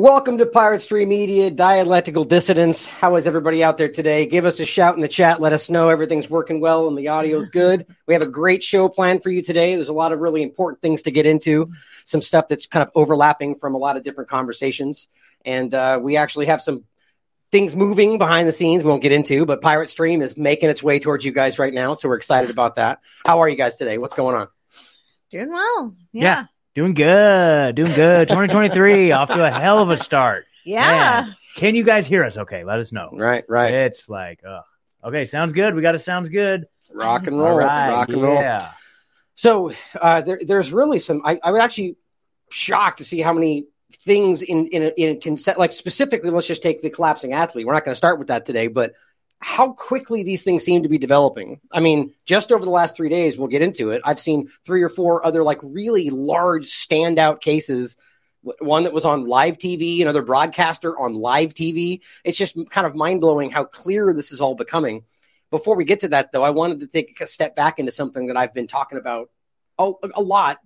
Welcome to Pirate Stream Media Dialectical Dissidents. How is everybody out there today? Give us a shout in the chat. Let us know everything's working well and the audio's good. We have a great show planned for you today. There's a lot of really important things to get into, some stuff that's kind of overlapping from a lot of different conversations. And uh, we actually have some things moving behind the scenes we won't get into, but Pirate Stream is making its way towards you guys right now. So we're excited about that. How are you guys today? What's going on? Doing well. Yeah. Yeah. Doing good. Doing good. 2023 off to a hell of a start. Yeah. Man, Can you guys hear us okay? Let us know. Right, right. It's like, uh, okay, sounds good. We got it. Sounds good. Rock and roll. right. Rock and roll. Yeah. So uh, there, there's really some. I, I was actually shocked to see how many things in in in consent. Like specifically, let's just take the collapsing athlete. We're not going to start with that today, but how quickly these things seem to be developing. I mean, just over the last three days, we'll get into it. I've seen three or four other like really large standout cases. One that was on live TV, another broadcaster on live TV. It's just kind of mind blowing how clear this is all becoming. Before we get to that, though, I wanted to take a step back into something that I've been talking about a, a lot,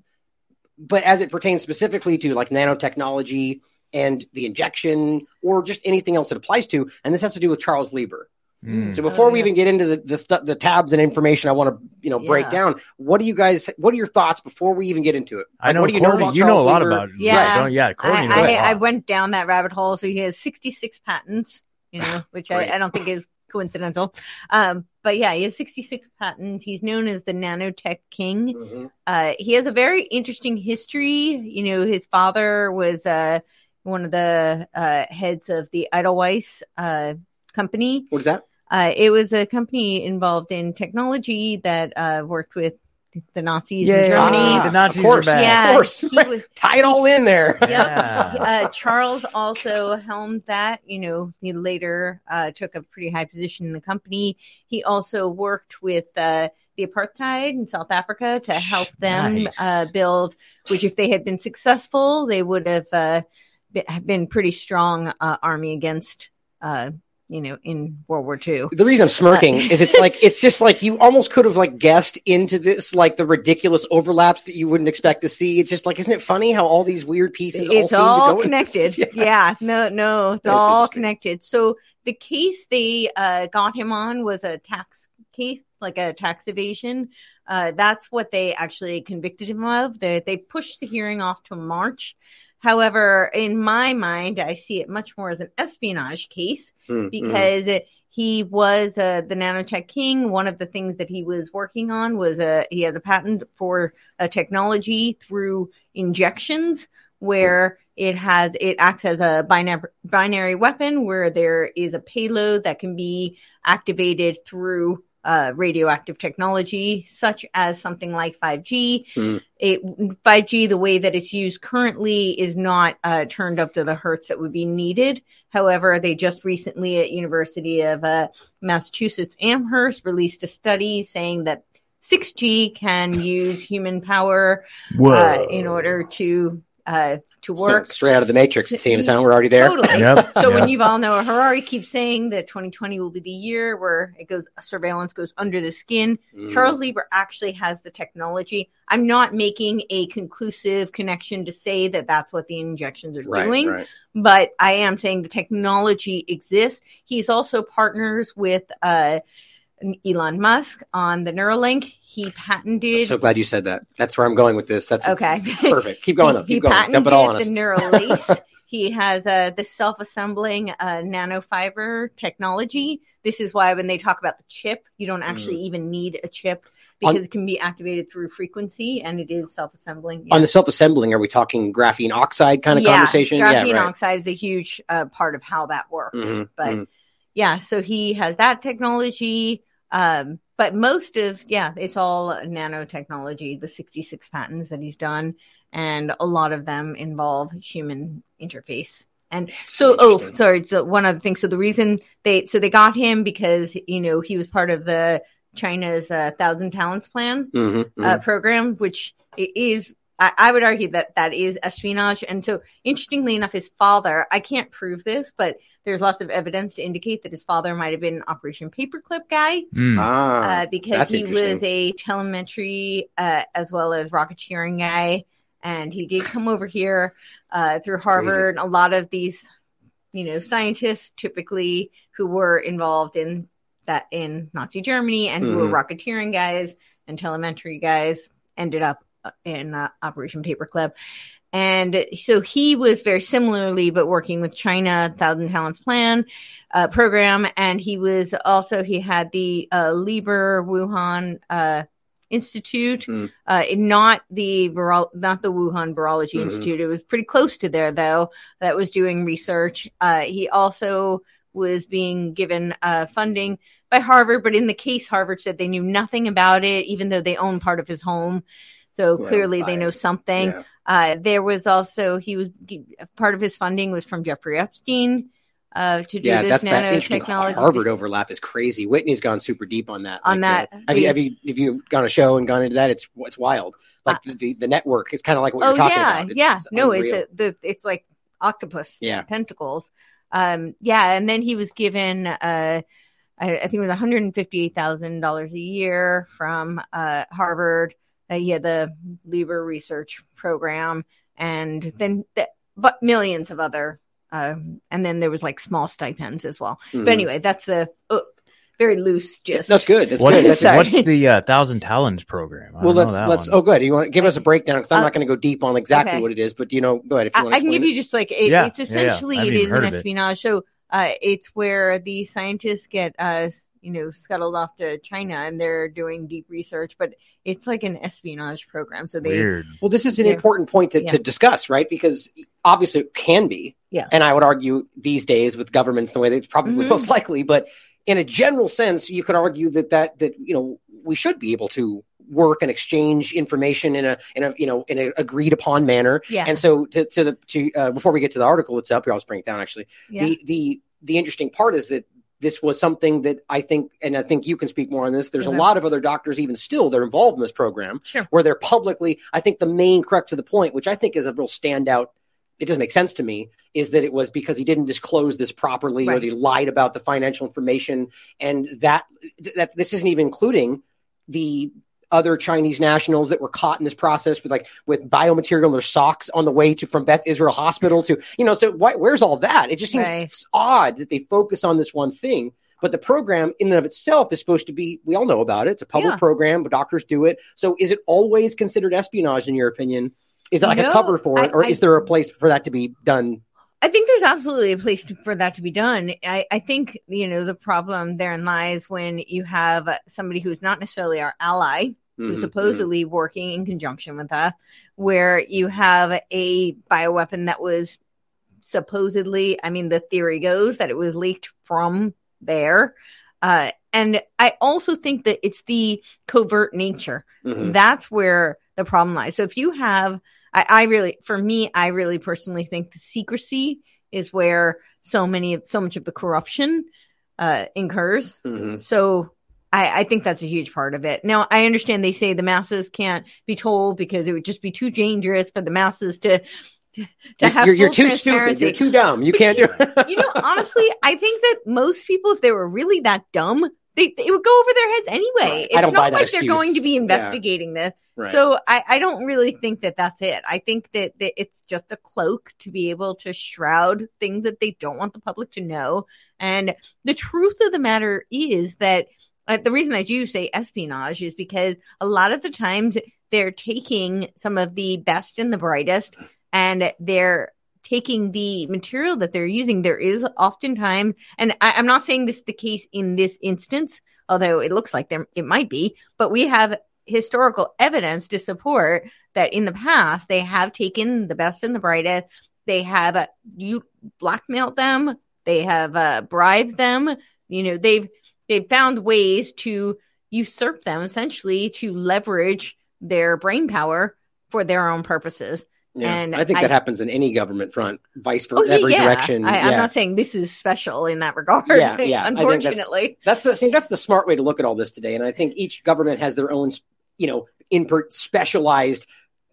but as it pertains specifically to like nanotechnology and the injection or just anything else it applies to. And this has to do with Charles Lieber. Mm. So before Oh, we yeah. even get into the the, stu- the tabs and information, I want to you know break Yeah. down. What do you guys? What are your thoughts before we even get into it? I know, what do you Courtney, know about you know a lot Lieber? about it. Yeah. Right, yeah. Courtney I, knows I, a. I went down that rabbit hole. So he has 66 patents, you know, which I, I don't think is coincidental. Um, but yeah, he has 66 patents. He's known as the nanotech king. Mhm. Uh, he has a very interesting history. You know, his father was uh, one of the uh, heads of the Edelweiss uh, company. What is that? Uh, it was a company involved in technology that uh, worked with the Nazis in Yay. Germany. Ah, the Nazis of course. are bad. yeah, of course. he was Tie it all in there. yeah. Yeah. Uh, Charles also helmed that. You know, he later uh, took a pretty high position in the company. He also worked with uh, the apartheid in South Africa to help them Nice. uh, build. Which, if they had been successful, they would have uh, have been pretty strong uh, army against. You know, in World War II. The reason I'm smirking is it's like it's just like you almost could have like guessed into this like the ridiculous overlaps that you wouldn't expect to see. It's just like isn't it funny how all these weird pieces all it's seem all, to go connected. Yes. Yeah, no, no, it's That's all connected. So the case they uh, got him on was a tax case, like a tax evasion. Uh, that's what they actually convicted him of. They they pushed the hearing off to March. However, in my mind, I see it much more as an espionage case Mm, mm. because it, he was uh, the nanotech king. One of the things that he was working on was a he has a patent for a technology through injections where it has it acts as a binary binary weapon where there is a payload that can be activated through uh, radioactive technology, such as something like 5G. Hmm. It 5G, the way that it's used currently, is not uh, turned up to the hertz that would be needed. However, they just recently at University of uh, Massachusetts Amherst released a study saying that 6G can use human power uh, in order to uh, to So, work. straight out of the Matrix, it seems. Huh? We're already there. Totally. Yep. So Yep. when you've all know Harari keeps saying that 2020 will be the year where it goes surveillance goes under the skin. Mm. Charles Lieber actually has the technology. I'm not making a conclusive connection to say that that's what the injections are Right, doing, right. but I am saying the technology exists. He's also partners with uh, Elon Musk on the Neuralink. He patented So glad you said that. That's where I'm going with this. That's Okay. it's perfect. Keep going. Though. he, Keep he going. patented Dump it all on us. the Neuralace. he has uh, the self-assembling uh, nanofiber technology. This is why when they talk about the chip, you don't actually even need a chip because Mm. On- it can be activated through frequency and it is self-assembling. On the self-assembling, are we talking graphene oxide kind of yeah, conversation? Graphene yeah, right. oxide is a huge uh, part of how that works. Mhm, but mhm. yeah, so he has that technology. Um, but most of yeah, it's all nanotechnology. The sixty-six patents that he's done, and a lot of them involve human interface. And so, oh, sorry. So one other thing. So the reason they so they got him because you know he was part of the China's uh, Thousand Talents Plan Mhm, mhm. uh, program, which i- is, I, I would argue that that is espionage. And so, interestingly enough, his father, I can't prove this, but there's lots of evidence to indicate that his father might have been an Operation Paperclip guy Mm. ah, uh, because he was a telemetry uh, as well as rocketeering guy. and he did come over here uh, through That's crazy. Harvard. A lot of these, you know, scientists typically who were involved in that in Nazi Germany and who were Mhm. rocketeering guys and telemetry guys ended up in uh, Operation Paperclip. And so he was very similarly, but working with China Thousand Talents Plan uh, program, and he was also he had the uh, Lieber Wuhan uh, Institute, uh, not the not the Wuhan Virology Mhm. Institute. It was pretty close to there though. That was doing research. Uh, he also was being given uh, funding by Harvard, but in the case, Harvard said they knew nothing about it, even though they own part of his home. So Well, clearly, they know something. Yeah. Uh, there was also he was part of his funding was from Jeffrey Epstein uh, to do Yeah, this that's that nanotechnology. Harvard overlap is crazy. Whitney's gone super deep on that. On Like, that, uh, have you have you have you gone a show and gone into that? It's it's wild. Like the, the network is kind of like what oh you're talking yeah, about. It's, yeah. it's no, unreal. it's a the it's like octopus Yeah. tentacles. Um, yeah, and then he was given uh, I, I think it was one hundred and fifty eight thousand dollars a year from uh, Harvard. Uh, he had the Lieber Research Program, and then the, but millions of other. Uh, and then there was like small stipends as well. Mhm. But anyway, that's the uh, very loose gist. that's good. That's What's, good. That's what's the uh, Thousand Talents program? I well, let's let's. one. Oh, good. You want to give us a breakdown because I'm Uh, not going to go deep on exactly okay. what it is, but you know, go ahead if you I, want. I can give you just like it, Yeah, it's yeah, yeah. essentially I it haven't is even an heard of it. espionage. So uh, it's where the scientists get uh you know scuttled off to China and they're doing deep research, but it's like an espionage program. So they Weird. Well, this is an important point to, Yeah. to discuss, right? Because obviously it can be. Yeah. And I would argue these days with governments the way they it's probably Mhm. most likely, but in a general sense, you could argue that that that you know we should be able to work and exchange information in a in a you know in an agreed upon manner. yeah And so to to the to uh, before we get to the article that's up here, I'll just bring it down actually. yeah The the the interesting part is that this was something that I think, and I think you can speak more on this. There's Okay. a lot of other doctors, even still, they're involved in this program sure where they're publicly. I think the main crux of the point, which I think is a real standout, it doesn't make sense to me, is that it was because he didn't disclose this properly or Right. he lied about the financial information, and that that this isn't even including the other Chinese nationals that were caught in this process with like with biomaterial in their socks on the way to from Beth Israel Hospital to you know so why, where's all that? It just seems Right. odd that they focus on this one thing. But the program in and of itself is supposed to be, we all know about it. It's a public Yeah. program, but doctors do it. So is it always considered espionage in your opinion? Is it like a cover for it, I- or I- is there a place for that to be done? I think there's absolutely a place to, for that to be done. I, I think you know the problem therein lies when you have somebody who's not necessarily our ally who's Mhm, supposedly working in conjunction with us, where you have a bioweapon that was supposedly, I mean, the theory goes that it was leaked from there. Uh, and I also think that it's the covert nature. mhm, mhm. That's where the problem lies. So if you have, I, I really, for me, I really personally think the secrecy is where so many, so much of the corruption uh, incurs. Mhm. So I, I think that's a huge part of it. Now I understand they say the masses can't be told because it would just be too dangerous for the masses to to have You're, you're too stupid. You're too dumb. You But can't do it. you know, honestly, I think that most people, if they were really that dumb, they it would go over their heads anyway. Right. It's I don't not buy that like they're going to be Yeah. investigating this. Right. So I, I don't really think that that's it. I think that, that it's just a cloak to be able to shroud things that they don't want the public to know. And the truth of the matter is that uh, the reason I do say espionage is because a lot of the times they're taking some of the best and the brightest and they're taking the material that they're using. There is oftentimes, and I, I'm not saying this is the case in this instance, although it looks like there it might be, but we have historical evidence to support that in the past they have taken the best and the brightest. They have uh, you blackmailed them. They have uh, bribed them. You know, they've they've found ways to usurp them essentially to leverage their brain power for their own purposes. Yeah. and I think I- that happens in any government front, vice Oh, versa, yeah, every yeah. direction. I. I'm not saying this is special in that regard. Yeah, yeah. I think that's- Unfortunately, that's the I think that's the smart way to look at all this today. And I think each government has their own, you know, in per- specialized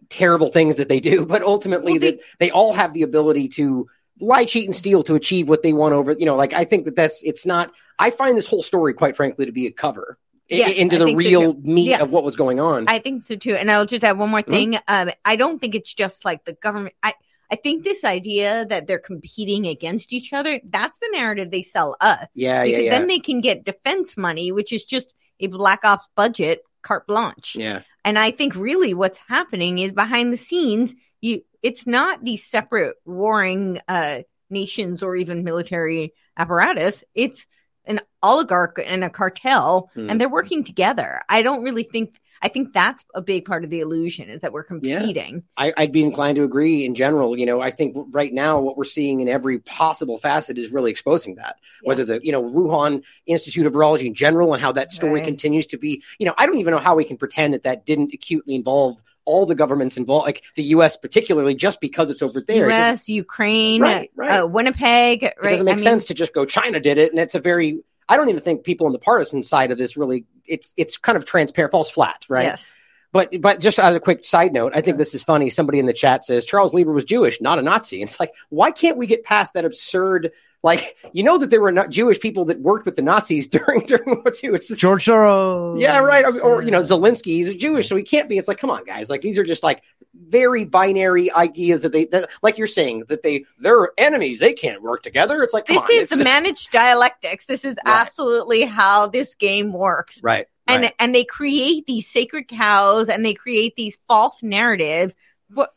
terrible things that they do, but ultimately Well, they- that they all have the ability to lie, cheat, and steal to achieve what they want over. You know, like I think that that's it's not. I find this whole story, quite frankly, to be a cover. Yes, into the think so, real meat Yes. of what was going on. I think so too. And I'll just add one more Mhm. thing. Um, I don't think it's just like the government. I, I think this idea that they're competing against each other, that's the narrative they sell us. yeah, yeah, yeah. then they can get defense money, which is just a black ops budget carte blanche. yeah. And I think really what's happening is behind the scenes, you it's not these separate warring uh nations or even military apparatus. It's an oligarch and a cartel Hmm. and they're working together. I don't really think I think that's a big part of the illusion is that we're competing. I, I'd be inclined to agree in general. You know, I think right now what we're seeing in every possible facet is really exposing that. Whether the you know Wuhan Institute of Virology in general and how that story Right. continues to be. You know, I don't even know how we can pretend that that didn't acutely involve all the governments involved, like the U.S. particularly, just because it's over there. It US, Ukraine, Right, right. Uh, Winnipeg, it right? doesn't make I mean, sense to just go China did it, and it's a very. I don't even think people on the partisan side of this really. It's it's kind of transparent, falls flat, right? Yes. But but just as a quick side note, I think this is funny. Somebody in the chat says Charles Lieber was Jewish, not a Nazi. It's like why can't we get past that absurd? Like you know that there were not Jewish people that worked with the Nazis during during World War II. It's just, George Soros. yeah, right. Or, or, you know Zelensky, he's a Jewish, so he can't be. It's like come on, guys. Like these are just like very binary ideas that they that, like you're saying that they they're enemies. They can't work together. It's like come This on, is it's- the managed dialectics. This is Right. absolutely how this game works. right. and right. and they create these sacred cows and they create these false narratives what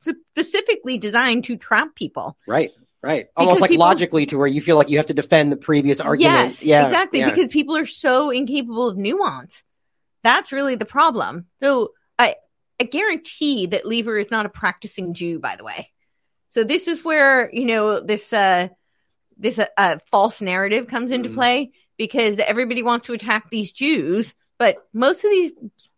specifically designed to trap people Right. Right. Almost Because like people- logically to where you feel like you have to defend the previous argument. yes yeah. exactly yeah. because people are so incapable of nuance that's really the problem so i i guarantee that Lieber is not a practicing jew by the way so this is where you know this uh this uh, uh, false narrative comes into Mhm. play because everybody wants to attack these jews but most of these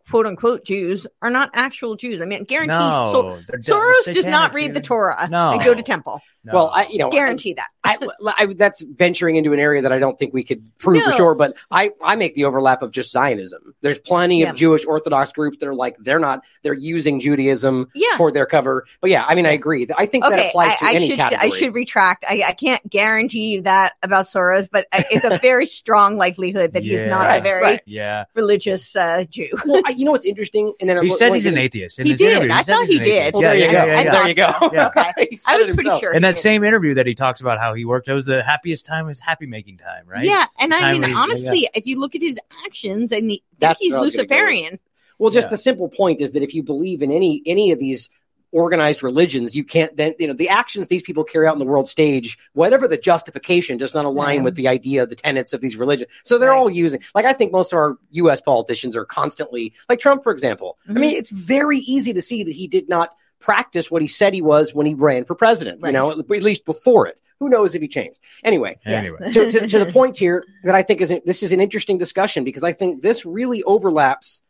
quote unquote jews are not actual jews i mean guarantee so- No, they're Soros does not read the. Torah No. and go to temple. No. Well, I you know Guarantee that. I, I, that's venturing into an area that I don't think we could prove for sure, but I, I make the overlap of just Zionism. There's plenty Yeah. of Jewish Orthodox groups that are like they're not they're using Judaism Yeah. for their cover. But yeah, I mean I agree. I think that applies to I any should category. I should retract. I, I can't guarantee that about Soros, but it's a very strong likelihood that he's Yeah. not a very right. yeah. religious uh, Jew. well, I, you know what's interesting, and then He said he's an atheist. He did. I thought he did. yeah, there you go. yeah, I yeah, There you go. thought so. Yeah. Okay. I was pretty sure. In he that same interview that he talks about how he worked, it was the happiest time, his happy making time, right? Yeah, and I mean, when he- honestly, if you look at his actions, and he, That's he's what I was gonna go. Luciferian. Well, just Yeah. the simple point is that if you believe in any any of these organized religions, you can't then you know the actions these people carry out on the world stage, whatever the justification, does not align Right. with the idea, the tenets of these religions. So they're Right. all using like I think most of our U.S. politicians are constantly like Trump, for example. I Mhm. mean, it's very easy to see that he did not practice what he said he was when he ran for president. You know, at least before it. Who knows if he changed? Anyway, Anyway. to, to, to the point here that I think is this is an interesting discussion because I think this really overlaps.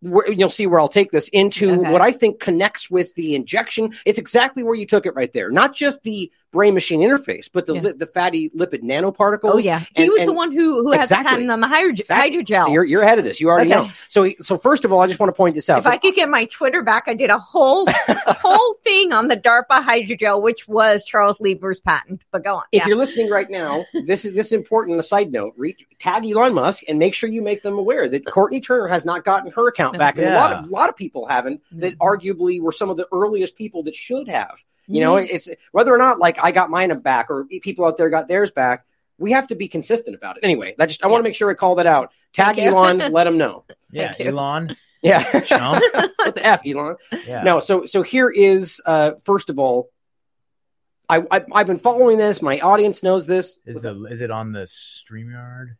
Where, you'll see where I'll take this into Okay. what I think connects with the injection. It's exactly where you took it right there. Not just the brain machine interface, but the Yeah. li- the fatty lipid nanoparticles. Oh yeah, he And- was the one who who had Exactly. the patent on the hydro- Exactly. hydrogel. So you're, you're ahead of this. You already Okay. know. So so first of all, I just want to point this out. if I could get my Twitter back, I did a whole whole thing on the DARPA hydrogel, which was Charles Lieber's patent. But go on. if Yeah. you're listening right now, this is this is important. A side note: reach, tag Elon Musk and make sure you make them aware that Courtney Turner has not gotten her account back, and a lot of a lot of people haven't. That mm-hmm. arguably were some of the earliest people that should have. You know, it's whether or not like I got mine back or people out there got theirs back. We have to be consistent about it. Anyway, that just I want to make sure I call that out. Tag Thank you. Elon, let him know. Yeah, Thank you. Elon. Yeah, Chump. what the f, Elon? Yeah. No, so so here is uh first of all, I, I I've been following this. My audience knows this. Is, the, is it on the StreamYard?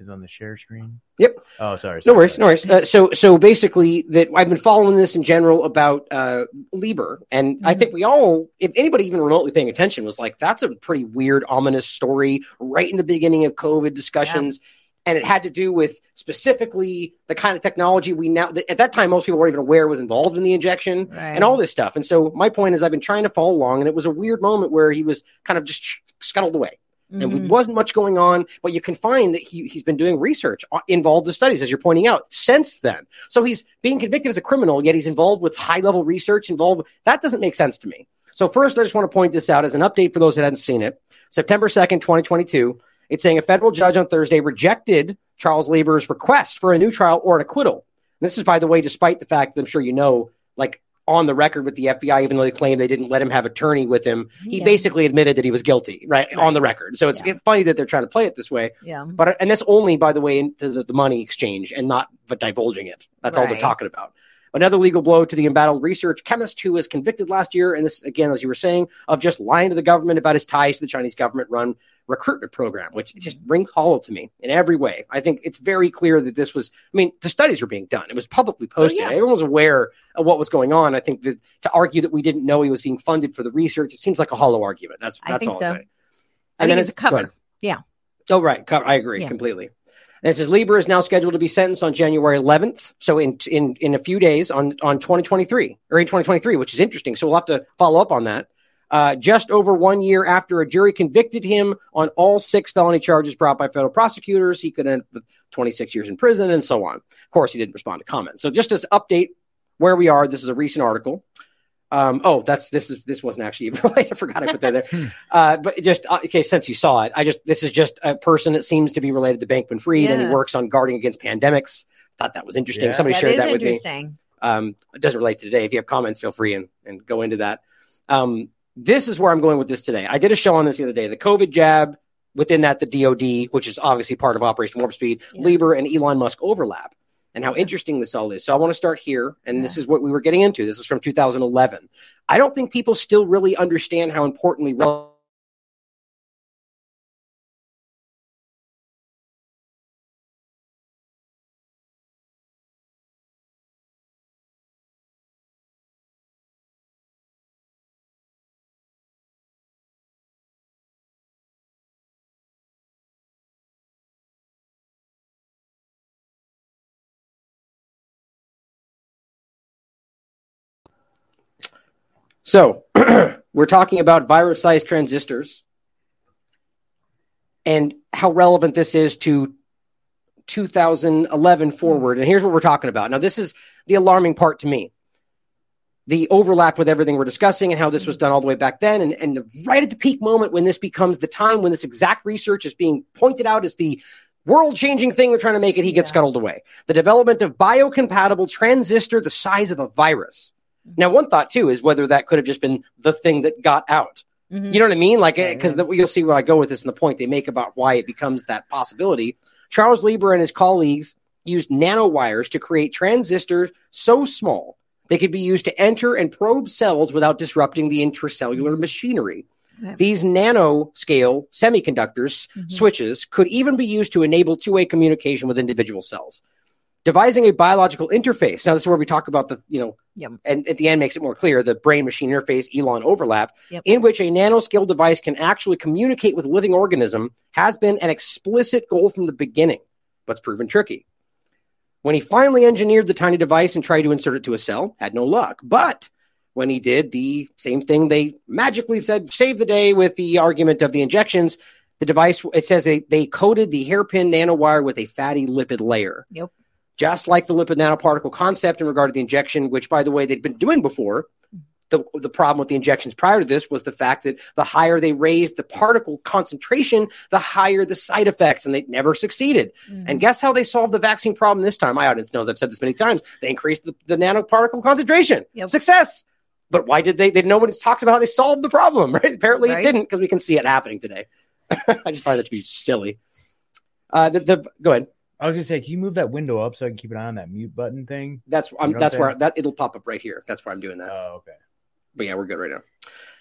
Is on the share screen? Yep. Oh, sorry. No sorry, worries, no worries. Uh, so, so basically, that I've been following this in general about uh, Lieber, and I Mhm. think we all, if anybody even remotely paying attention, was like, "That's a pretty weird, ominous story." Right in the beginning of COVID discussions, and it had to do with specifically the kind of technology we now. That at that time, most people weren't even aware was involved in the injection Right. and all this stuff. And so, my point is, I've been trying to follow along, and it was a weird moment where he was kind of just scuttled away and Mhm. there wasn't much going on. But you can find that he, he's been doing research involved in studies, as you're pointing out, since then. So he's being convicted as a criminal, yet he's involved with high level research. Involved that doesn't make sense to me. So first, I just want to point this out as an update for those that hadn't seen it. September second, 2022. It's saying a federal judge on Thursday rejected Charles Lieber's request for a new trial or an acquittal. This is, by the way, despite the fact that I'm sure you know, like on the record with the FBI, even though they claim they didn't let him have attorney with him, he Yeah. basically admitted that he was guilty, right, on the record. So it's Yeah. funny that they're trying to play it this way. Yeah. But and that's only, by the way, into the, the money exchange and not but divulging it. That's all they're talking about. Another legal blow to the embattled research chemist who was convicted last year, and this again, as you were saying, of just lying to the government about his ties to the Chinese government-run recruitment program, which just rings hollow to me in every way. I think it's very clear that this was. I mean, the studies were being done; it was publicly oh, posted. yeah. Everyone was aware of what was going on. I think that to argue that we didn't know he was being funded for the research, it seems like a hollow argument. That's I that's think all so. I'm saying. I think then it's a cover. Yeah. Oh, right. I agree Yeah. completely. And it says Lieber is now scheduled to be sentenced on January 11th, so in in in a few days on on 2023 or in 2023, which is interesting. So we'll have to follow up on that. Uh, just over one year after a jury convicted him on all six felony charges brought by federal prosecutors, he could end up with 26 years in prison and so on. Of course, he didn't respond to comments. So just as update where we are, this is a recent article. Um, oh, that's this is this wasn't actually even related. I forgot I put that there. uh, but just uh, okay, since you saw it, I just this is just a person that seems to be related to Bankman Fried, and he works on guarding against pandemics. Thought that was interesting. Yeah. Somebody That shared that with me. interesting. Um, it doesn't relate to today. If you have comments, feel free and, and go into that. Um, this is where I'm going with this today. I did a show on this the other day. The COVID jab, within that, the DoD, which is obviously part of Operation Warp Speed, Yeah. Lieber and Elon Musk overlap, and how interesting this all is. So I want to start here, and this is what we were getting into. This is from 2011. I don't think people still really understand how importantly relevant. So we're talking about virus-sized transistors and how relevant this is to 2011 forward. And here's what we're talking about. Now, this is the alarming part to me. The overlap with everything we're discussing and how this was done all the way back then. And, and right at the peak moment when this becomes the time when this exact research is being pointed out as the world changing thing they're trying to make it, he gets Yeah. scuttled away. The development of biocompatible transistor the size of a virus. Now, one thought too is whether that could have just been the thing that got out. Mhm. You know what I mean? Like, Yeah, because you'll see where I go with this and the point they make about why it becomes that possibility. Charles Lieber and his colleagues used nanowires to create transistors so small they could be used to enter and probe cells without disrupting the intracellular machinery. Yeah. These nanoscale semiconductors Mhm. switches could even be used to enable two-way communication with individual cells. Devising a biological interface. Now, this is where we talk about the, you know, Yep. and at the end makes it more clear the brain machine interface Elon overlap, Yep. in which a nanoscale device can actually communicate with a living organism, has been an explicit goal from the beginning, but's proven tricky. When he finally engineered the tiny device and tried to insert it to a cell, had no luck. But when he did the same thing, they magically said, save the day with the argument of the injections. The device, it says they, they coated the hairpin nanowire with a fatty lipid layer. Yep. Just like the lipid nanoparticle concept in regard to the injection, which, by the way, they'd been doing before. The, the problem with the injections prior to this was the fact that the higher they raised the particle concentration, the higher the side effects, and they never succeeded. Mhm. And guess how they solved the vaccine problem this time? My audience knows I've said this many times. They increased the, the nanoparticle concentration. Yep. Success. But why did they? They nobody talks about how they solved the problem, right? Apparently Right. it didn't because we can see it happening today. I just find that to be silly. Uh, the, the go ahead. I was gonna say, can you move that window up so I can keep an eye on that mute button thing? That's I'm, You know that's where that it'll pop up right here. That's where I'm doing that. Oh, okay. but yeah, we're good right now.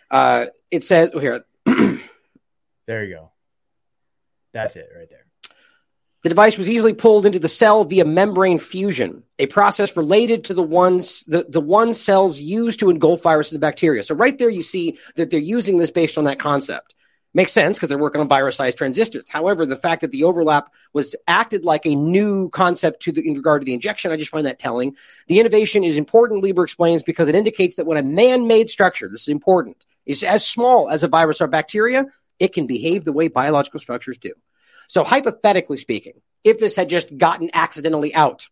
Uh, it says oh, here. There you go. That's it right there. The device was easily pulled into the cell via membrane fusion, a process related to the ones the, the one cells used to engulf viruses and bacteria. So right there you see that they're using this based on that concept. Makes sense because they're working on virus-sized transistors. However, the fact that the overlap was acted like a new concept to the, in regard to the injection, I just find that telling. The innovation is important, Lieber explains, because it indicates that when a man-made structure, this is important, is as small as a virus or bacteria, it can behave the way biological structures do. So hypothetically speaking, if this had just gotten accidentally out,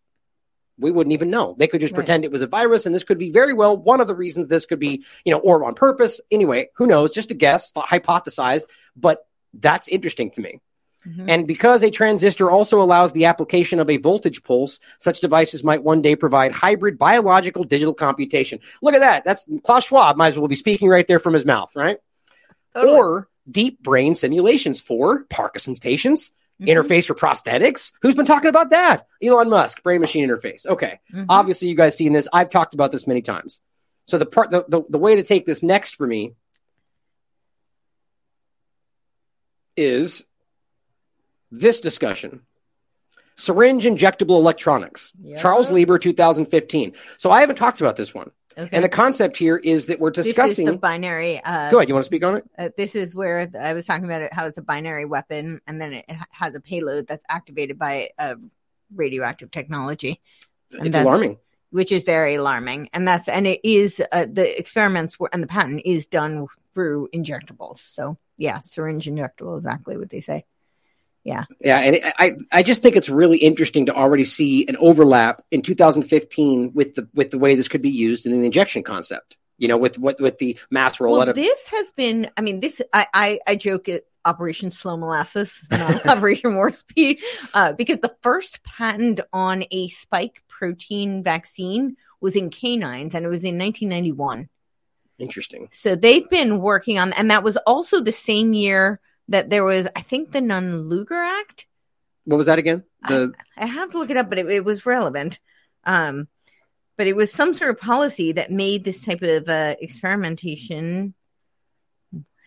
we wouldn't even know. They could just Right. pretend it was a virus, and this could be very well one of the reasons this could be, you know, or on purpose. Anyway, who knows? Just a guess, hypothesize, but that's interesting to me. Mhm. And because a transistor also allows the application of a voltage pulse, such devices might one day provide hybrid biological digital computation. Look at that. That's Klaus Schwab might as well be speaking right there from his mouth, right? Totally. Or deep brain simulations for Parkinson's patients, Mhm. interface for prosthetics. Who's been talking about that? Elon Musk, brain machine interface. Okay. Mhm. Obviously, you guys seen this. I've talked about this many times. So the part, the, the, the way to take this next for me is this discussion. Syringe injectable electronics. Yeah. Charles Lieber, 2015. So I haven't talked about this one. Okay. And the concept here is that we're this is discussing. the binary. Uh, Go ahead. You want to speak on it? uh, this is where I was talking about it, how it's a binary weapon, and then it has a payload that's activated by a radioactive technology, And It's alarming. which is very alarming. And that's and it is uh, the experiments were, and the patent is done through injectables. So yeah, syringe injectable, exactly what they say. Yeah, yeah and I, I just think it's really interesting to already see an overlap in 2015 with the with the way this could be used in the injection concept. You know, with what with the mass rollout Well, of this has been. I mean, this I I, I joke it's Operation Slow Molasses, not Operation Warp Speed, uh, because the first patent on a spike protein vaccine was in canines, and it was in 1991. interesting. So they've been working on, and that was also the same year that there was, I think, the Nunn Lugar Act. What was that again? The I have to look it up, but it, it was relevant. Um, but it was some sort of policy that made this type of uh, experimentation.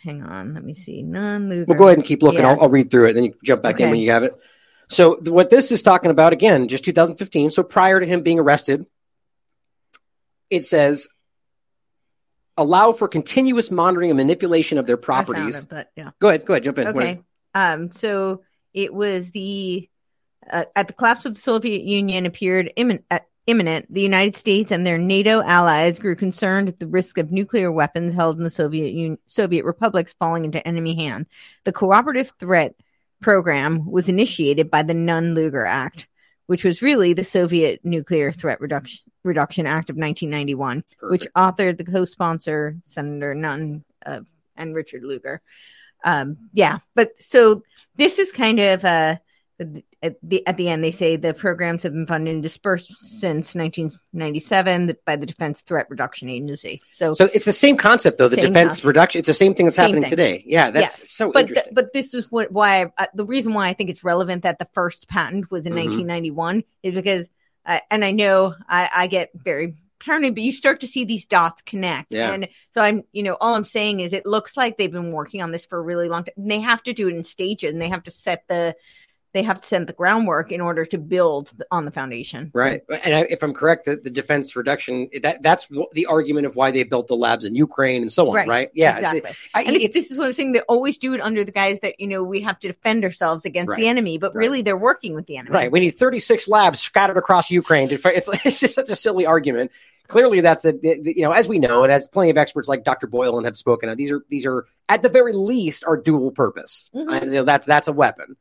Hang on, let me see. Nunn Lugar. Well, go ahead and keep looking. Yeah. I'll, I'll read through it, then you jump back in when you have it. So, th- what this is talking about again, just 2015. So, prior to him being arrested, it says allow for continuous monitoring and manipulation of their properties. it, but yeah. Go ahead, go ahead, jump in. Okay. Um, so it was the uh, at the collapse of the Soviet Union appeared immin- uh, imminent. The United States and their NATO allies grew concerned at the risk of nuclear weapons held in the Soviet Un- Soviet republics falling into enemy hands. The cooperative threat program was initiated by the Nunn-Lugar Act, which was really the Soviet Nuclear Threat Reduction Reduction Act of 1991 which authored the co-sponsor Senator Nunn uh, and Richard Lugar. Um, yeah, but so this is kind of uh, at the at the end they say the programs have been funded and dispersed since 1997 by the Defense Threat Reduction Agency. So, So it's the same concept, though. The defense concept. reduction. It's the same thing that's Same happening thing. today. Yeah, that's Yes. so but th- interesting. but this is what why I, uh, the reason why I think it's relevant that the first patent was in Mhm. 1991 is because uh, and I know I, I get very paranoid, but you start to see these dots connect. Yeah. And so I'm, you know, all I'm saying is it looks like they've been working on this for a really long time. And they have to do it in stages and they have to set the, they have to set the groundwork in order to build on the foundation. Right, and I, if I'm correct, the, the defense reduction that that's the argument of why they built the labs in Ukraine and so on. Right? Right. Yeah, it's- exactly. I, and it's, it's, this is what I'm saying. They always do it under the guise that, you know, we have to defend ourselves against Right. the enemy, but Right. really they're working with the enemy. right. We need 36 labs scattered across Ukraine. To, it's it's just such a silly argument. Clearly, that's a you know as we know, and as plenty of experts like Dr. Boylan have spoken these are these are at the very least are dual purpose. Mhm. Uh, you know, that's that's a weapon.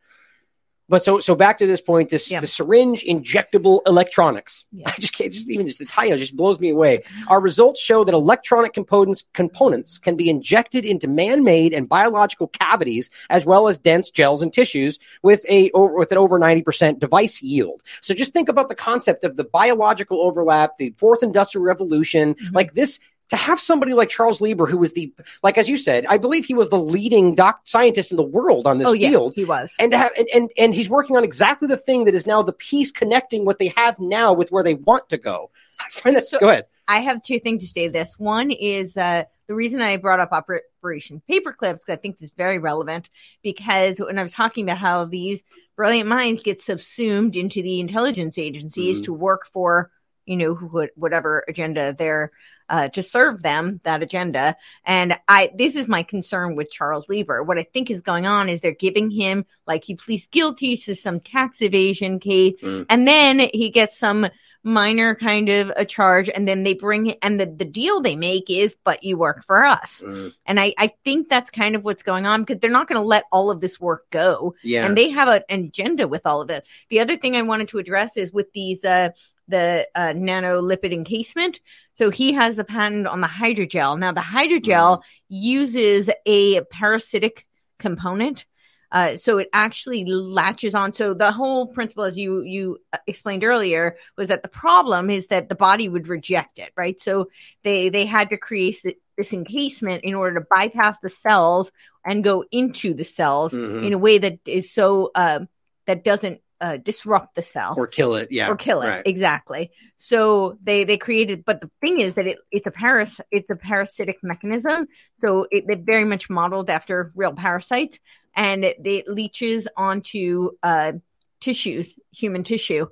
But so so back to this point, this Yeah. the syringe injectable electronics. Yeah. I just can't just even just the title just blows me away. Our results show that electronic components components can be injected into man-made and biological cavities as well as dense gels and tissues with a over, with an over 90% device yield. So just think about the concept of the biological overlap, the fourth industrial revolution, Mhm. like this to have somebody like Charles Lieber who was the like as you said, I believe he was the leading doc scientist in the world on this oh, yeah, field he was. and to have and, and and he's working on exactly the thing that is now the piece connecting what they have now with where they want to go. I find that. So- go ahead. I have two things to say this. One is uh, the reason I brought up Operation Paperclip because I think this is very relevant because when I was talking about how these brilliant minds get subsumed into the intelligence agencies Mhm. to work for, you know, whatever agenda they're uh, to serve them that agenda. And I, this is my concern with Charles Lieber. What I think is going on is they're giving him like he pleads guilty to some tax evasion case, Mm. and then he gets some minor kind of a charge and then they bring and the, the deal they make is but you work for us Mm, and i i think that's kind of what's going on because they're not going to let all of this work go yeah. and they have a, an agenda with all of it the other thing i wanted to address is with these uh the uh, nanolipid encasement. So he has the patent on the hydrogel. Now the hydrogel uses a parasitic component Uh, so it actually latches on. So the whole principle, as you you uh, explained earlier, was that the problem is that the body would reject it, right? So they they had to create this encasement in order to bypass the cells and go into the cells Mhm. in a way that is so uh, that doesn't uh, disrupt the cell or kill it. Yeah, or kill it Right. exactly so they they created but the thing is that it, it's a paras it's a parasitic mechanism so it, it very much modeled after real parasites and it, it leaches onto uh tissues human tissue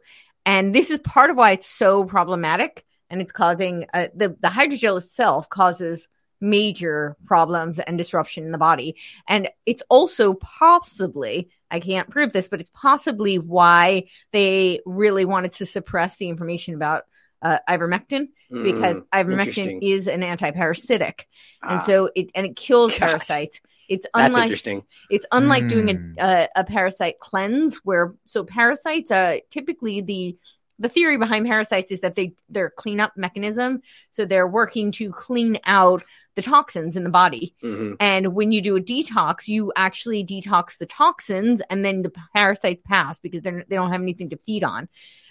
and this is part of why it's so problematic and it's causing uh, the the hydrogel itself causes major problems and disruption in the body and it's also possibly I can't prove this, but it's possibly why they really wanted to suppress the information about uh, ivermectin because Mm, ivermectin is an antiparasitic, and Ah, so it and it kills Gosh. parasites. It's that's unlike interesting. it's unlike doing Hmm. a, a a parasite cleanse where so parasites are typically the the theory behind parasites is that they they're a cleanup mechanism, so they're working to clean out the toxins in the body. Mhm. And when you do a detox, you actually detox the toxins and then the parasites pass because they're, they don't have anything to feed on.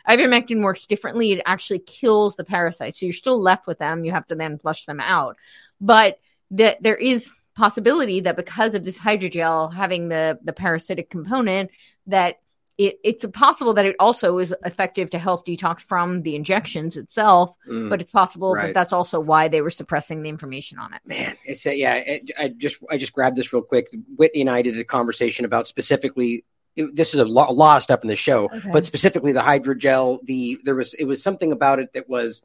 Ivermectin works differently. It actually kills the parasites. So you're still left with them. You have to then flush them out. But that there is possibility that because of this hydrogel having the, the parasitic component that it, it's possible that it also is effective to help detox from the injections itself, Mm. but it's possible Right. that that's also why they were suppressing the information on it. man it's a, yeah it, i just i just grabbed this real quick whitney and i did a conversation about specifically it- this is a, lo- a lot of stuff in the show Okay. but specifically the hydrogel the there was it was something about it that was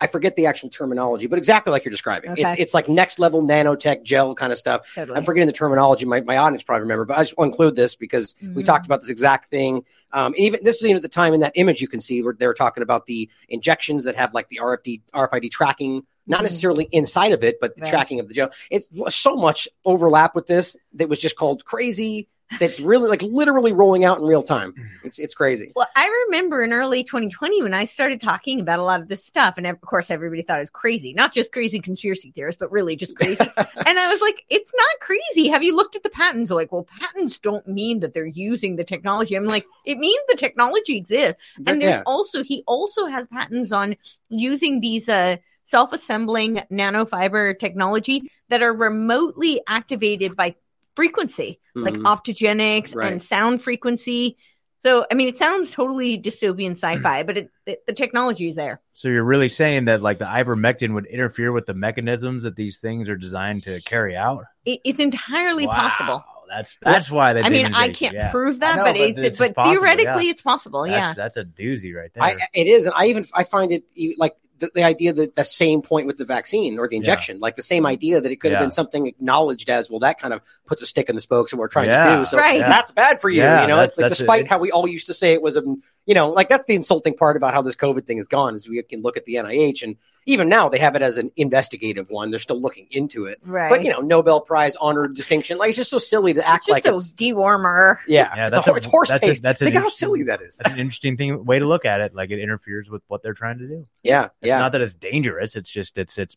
i forget the actual terminology but exactly like you're describing it's Okay. it's like next level nanotech gel kind of stuff Totally. I'm forgetting the terminology. My, my audience probably remember, but I just want to include this because we Mhm. talked about this exact thing. Um, and even this was even at the time in that image you can see where they were talking about the injections that have like the RFD RFID tracking, not Mhm. necessarily inside of it, but the Right. tracking of the gel. It's so much overlap with this that was just called crazy. That's really like literally rolling out in real time. It's it's crazy. Well, I remember in early 2020 when I started talking about a lot of this stuff, and of course, everybody thought it was crazy. Not just crazy conspiracy theorists, but really just crazy. and I was like, "It's not crazy. Have you looked at the patents?" They're like, "Well, patents don't mean that they're using the technology." I'm like, "It means the technology exists." And there's yeah. also he also has patents on using these uh, self-assembling nanofiber technology that are remotely activated by frequency, like Mhm. optogenics Right. and sound frequency. So, I mean, it sounds totally dystopian sci-fi, but it, the, the technology is there. So you're really saying that like the ivermectin would interfere with the mechanisms that these things are designed to carry out? It, it's entirely Wow, possible. That's that's why they. I mean, I can't yeah. prove that, know, but, but it's, it's but possible, theoretically, yeah. it's possible. That's, yeah. that's a doozy right there. I, it is, and I even I find it like the, the idea that the same point with the vaccine or the injection, like the same mm-hmm. idea that it could have been something acknowledged as well. That kind of puts a stick in the spokes of what we're trying Yeah. to do. So Right. that's bad for you. Yeah, you know, it's like despite it. how we all used to say it was a, you know, like that's the insulting part about how this COVID thing has gone is we can look at the NIH and even now they have it as an investigative one. They're still looking into it, right. but you know, Nobel Prize honored distinction. Like it's just so silly to act it's like just it's a dewormer. yeah, Yeah, it's, that's a, a- it's horse that's a- that's an Think how silly that is. That's an interesting thing way to look at it. Like it interferes with what they're trying to do. Yeah, It's yeah. not that it's dangerous. It's just it's it's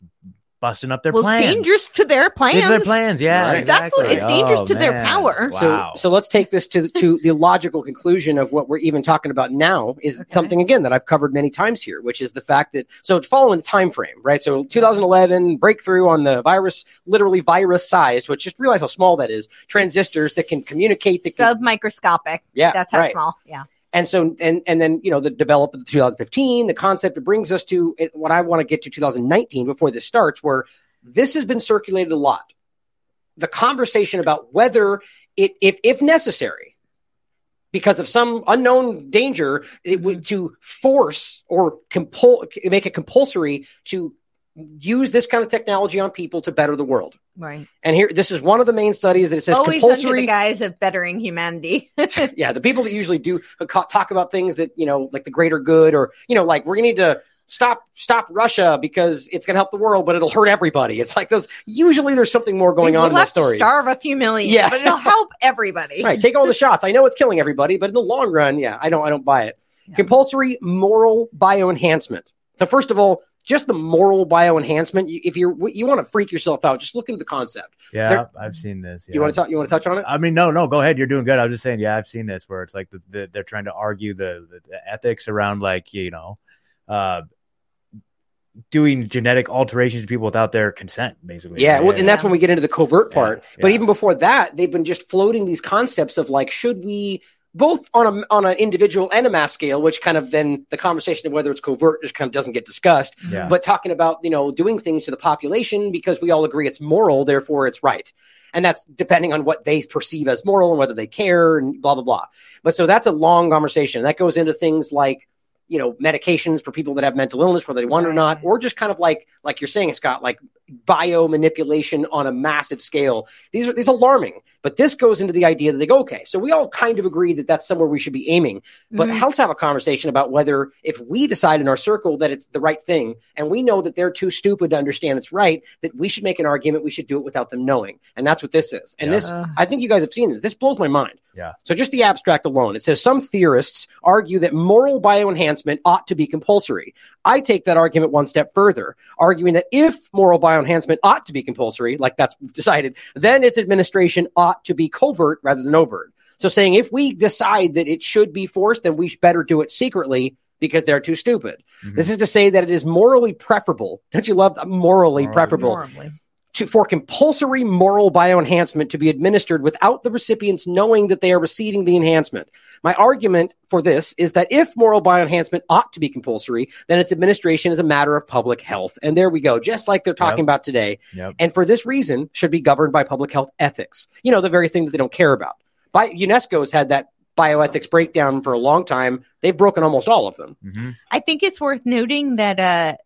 busting up their well, plans. dangerous to their plans. To their plans. Yeah, Right. exactly. Exactly. It's dangerous Oh, to their power. Wow. So, so let's take this to to the logical conclusion of what we're even talking about now is Okay. something again that I've covered many times here, which is the fact that so it's following the time frame, right? So 2011 breakthrough on the virus, literally virus sized, which just realize how small that is. Transistors that can communicate, that can, submicroscopic. yeah, That's how right. small. Yeah. And so, and and then you know the development of 2015, the concept it brings us to it, what I want to get to 2019 before this starts, where this has been circulated a lot. The conversation about whether it, if if necessary, because of some unknown danger, it would mm-hmm. to force or compul make it compulsory to use this kind of technology on people to better the world. Right. And here, this is one of the main studies that it says Always the compulsory guise of bettering humanity. yeah, the people that usually do uh, talk about things that you know, like the greater good, or you know, like we're gonna need to stop stop Russia because it's gonna help the world, but it'll hurt everybody. It's like those. Usually, there's something more going we'll on in those to stories. Starve a few million, Yeah. but it'll help everybody. Right, take all the shots. I know it's killing everybody, but in the long run, yeah, I don't, I don't buy it. Compulsory moral bioenhancement. So first of all, just the moral bio enhancement. If you're you want to freak yourself out, just look into the concept. Yeah, There- I've seen this. You want to talk? You want to touch on it? I mean, no, no, go ahead. You're doing good. I was just saying, yeah, I've seen this where it's like the, the, they're trying to argue the, the, the ethics around like you know, uh, doing genetic alterations to people without their consent, basically. Yeah, well, and that's when we get into the covert Yeah, part. But even before that, they've been just floating these concepts of like, should we both on a on an individual and a mass scale, which kind of then the conversation of whether it's covert just kind of doesn't get discussed. yeah, But talking about you know doing things to the population because we all agree it's moral, therefore it's right, and that's depending on what they perceive as moral and whether they care and blah blah blah. But so that's a long conversation. That goes into things like you know medications for people that have mental illness, whether they want it or not, or just kind of like like you're saying, Scott, like bio manipulation on a massive scale. These are these alarming. But this goes into the idea that they go, okay, so we all kind of agree that that's somewhere we should be aiming. But Mhm. let's have a conversation about whether if we decide in our circle that it's the right thing, and we know that they're too stupid to understand it's right, that we should make an argument. We should do it without them knowing, and that's what this is. And Yeah. this, I think you guys have seen this. This blows my mind. Yeah. So just the abstract alone, it says some theorists argue that moral bioenhancement ought to be compulsory. I take that argument one step further, arguing that if moral bioenhancement ought to be compulsory, like that's decided, then its administration ought to be covert rather than overt. So saying if we decide that it should be forced, then we better do it secretly because they're too stupid. Mhm. This is to say that it is morally preferable. Don't you love? Morally Morally. preferable Horribly. To, for compulsory moral bioenhancement to be administered without the recipients knowing that they are receiving the enhancement. My argument for this is that if moral bioenhancement ought to be compulsory, then its administration is a matter of public health. And there we go, just like they're talking Yep. about today. Yep. And for this reason, should be governed by public health ethics. You know, the very thing that they don't care about. By, UNESCO's had that bioethics breakdown for a long time. They've broken almost all of them. Mhm. I think it's worth noting that uh,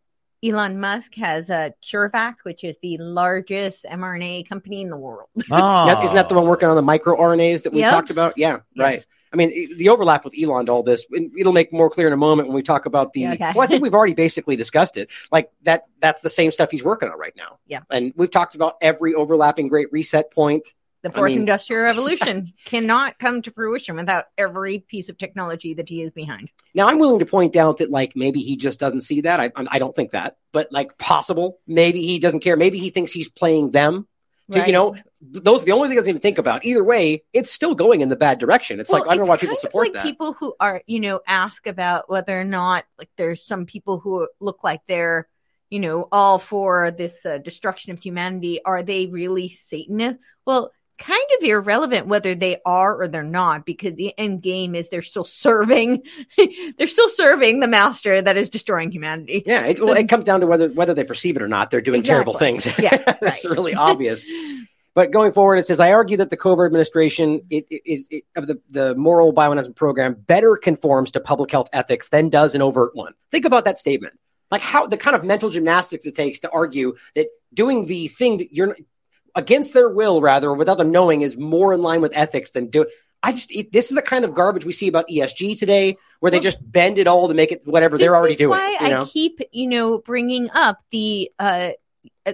Elon Musk has a CureVac, which is the largest mRNA company in the world. Oh, Now, Isn't that the oh. one working on the microRNAs that we Yep. talked about? Yeah, Yes. right. I mean, the overlap with Elon to all this, it'll make more clear in a moment when we talk about the. Okay. Well, I think we've already basically discussed it. Like that, that's the same stuff he's working on right now. Yeah. and we've talked about every overlapping Great Reset point. The I fourth mean- industrial revolution cannot come to fruition without every piece of technology that he is behind. Now, I'm willing to point out that like maybe he just doesn't see that. I, I don't think that, but like possible. Maybe he doesn't care. Maybe he thinks he's playing them. So Right. you know, those are the only thing doesn't even think about. Either way, it's still going in the bad direction. It's like I don't know why people support like that. People who are, you know, ask about whether or not like there's some people who look like they're, you know, all for this uh, destruction of humanity. Are they really Satanists? Well, kind of irrelevant whether they are or they're not, because the end game is they're still serving, they're still serving the master that is destroying humanity. Yeah, it, well, it comes down to whether whether they perceive it or not. They're doing terrible things. Exactly. Yeah, that's right. really obvious. But going forward, it says, I argue that the covert administration it, it, is it, of the, the moral bioenhancement program better conforms to public health ethics than does an overt one. Think about that statement. Like how the kind of mental gymnastics it takes to argue that doing the thing that you're against their will, rather, without them knowing, is more in line with ethics than do. I just it, this is the kind of garbage we see about ESG today, where they just bend it all to make it whatever they're already doing. Why you know? I keep, you know, bringing up the uh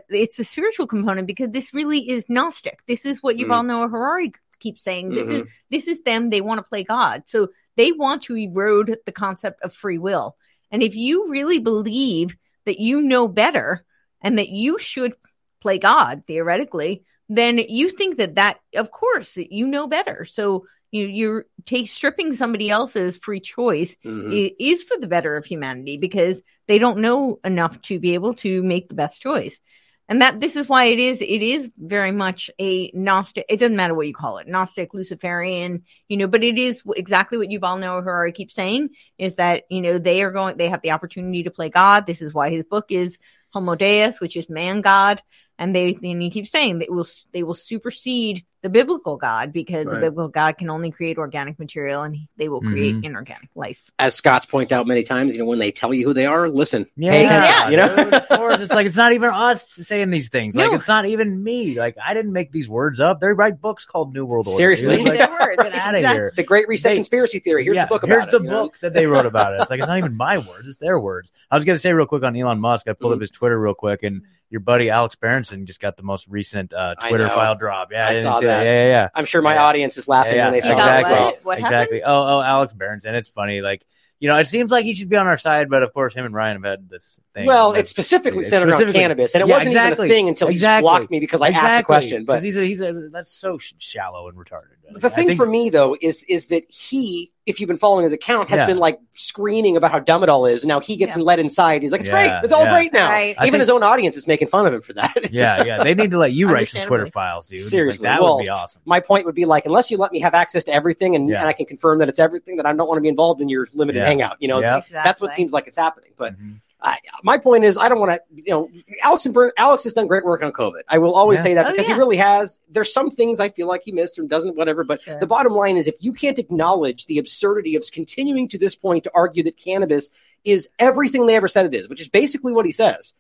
it's the spiritual component because this really is Gnostic. This is what Mm. Yuval Noah Harari keeps saying. This Mm-hmm. is this is them. They want to play God, so they want to erode the concept of free will. And if you really believe that you know better and that you should play God theoretically, then you think that that, of course, you know better. So you you're take stripping somebody else's free choice Mhm. is for the better of humanity because they don't know enough to be able to make the best choice. And that this is why it is it is very much a Gnostic. It doesn't matter what you call it, Gnostic, Luciferian, you know. But it is exactly what Yuval Noah. Harari keeps saying is that you know they are going. They have the opportunity to play God. This is why his book is Homo Deus, which is man God. And they and he keeps saying that will they will supersede the biblical God because Right. the biblical God can only create organic material and he- they will create Mhm. inorganic life. As Scott's point out many times, you know, when they tell you who they are, listen. Yeah, Pay Yeah. you know? Course, it's like it's not even us saying these things. Like No. it's not even me. Like I didn't make these words up. They write books called New World Order. Seriously. Like, Their words. get It's out of here. the Great Reset They- conspiracy theory. Here's Yeah, the book about Here's it. the you know? book that they wrote about it. It's like it's not even my words; it's their words. I was gonna say real quick on Elon Musk. I pulled Mm-hmm. up his Twitter real quick, and your buddy Alex Berenson just got the most recent uh, Twitter file drop. Yeah, I didn't saw see that. Yeah, yeah, yeah. I'm sure my Yeah. audience is laughing Yeah, when they yeah, saw He that. exactly. what? What exactly. Oh, oh, Alex Berenson. It's funny. Like you know, it seems like he should be on our side, but of course, him and Ryan have had this thing. Well, it's specifically it's centered specifically- around cannabis, and it Yeah, wasn't exactly. even a thing until Exactly. he blocked me because I asked a question. question. 'Cause But he's a, he's a, that's so shallow and retarded. the I thing think- for me though is is that he, if you've been following his account, has Yeah. been like screening about how dumb it all is. Now he gets Yeah. let inside. He's like, it's Yeah, great, it's all yeah. great now. Right. Even think- his own audience is making fun of him for that. Yeah, yeah, they need to let you write some Twitter files, dude. Like, Seriously, that well, would be awesome. My point would be like, unless you let me have access to everything and, Yeah. and I can confirm that it's everything, that I don't want to be involved in your limited Yeah. hangout. You know, it's- Yeah. that's what seems like it's happening. But Mhm. I, my point is, I don't want to, you know, Alex and Bern, Alex has done great work on COVID. I will always Yeah. say that Oh, because yeah. he really has. There's some things I feel like he missed or doesn't, whatever. But Sure. the bottom line is, if you can't acknowledge the absurdity of continuing to this point to argue that cannabis is everything they ever said it is, which is basically what he says.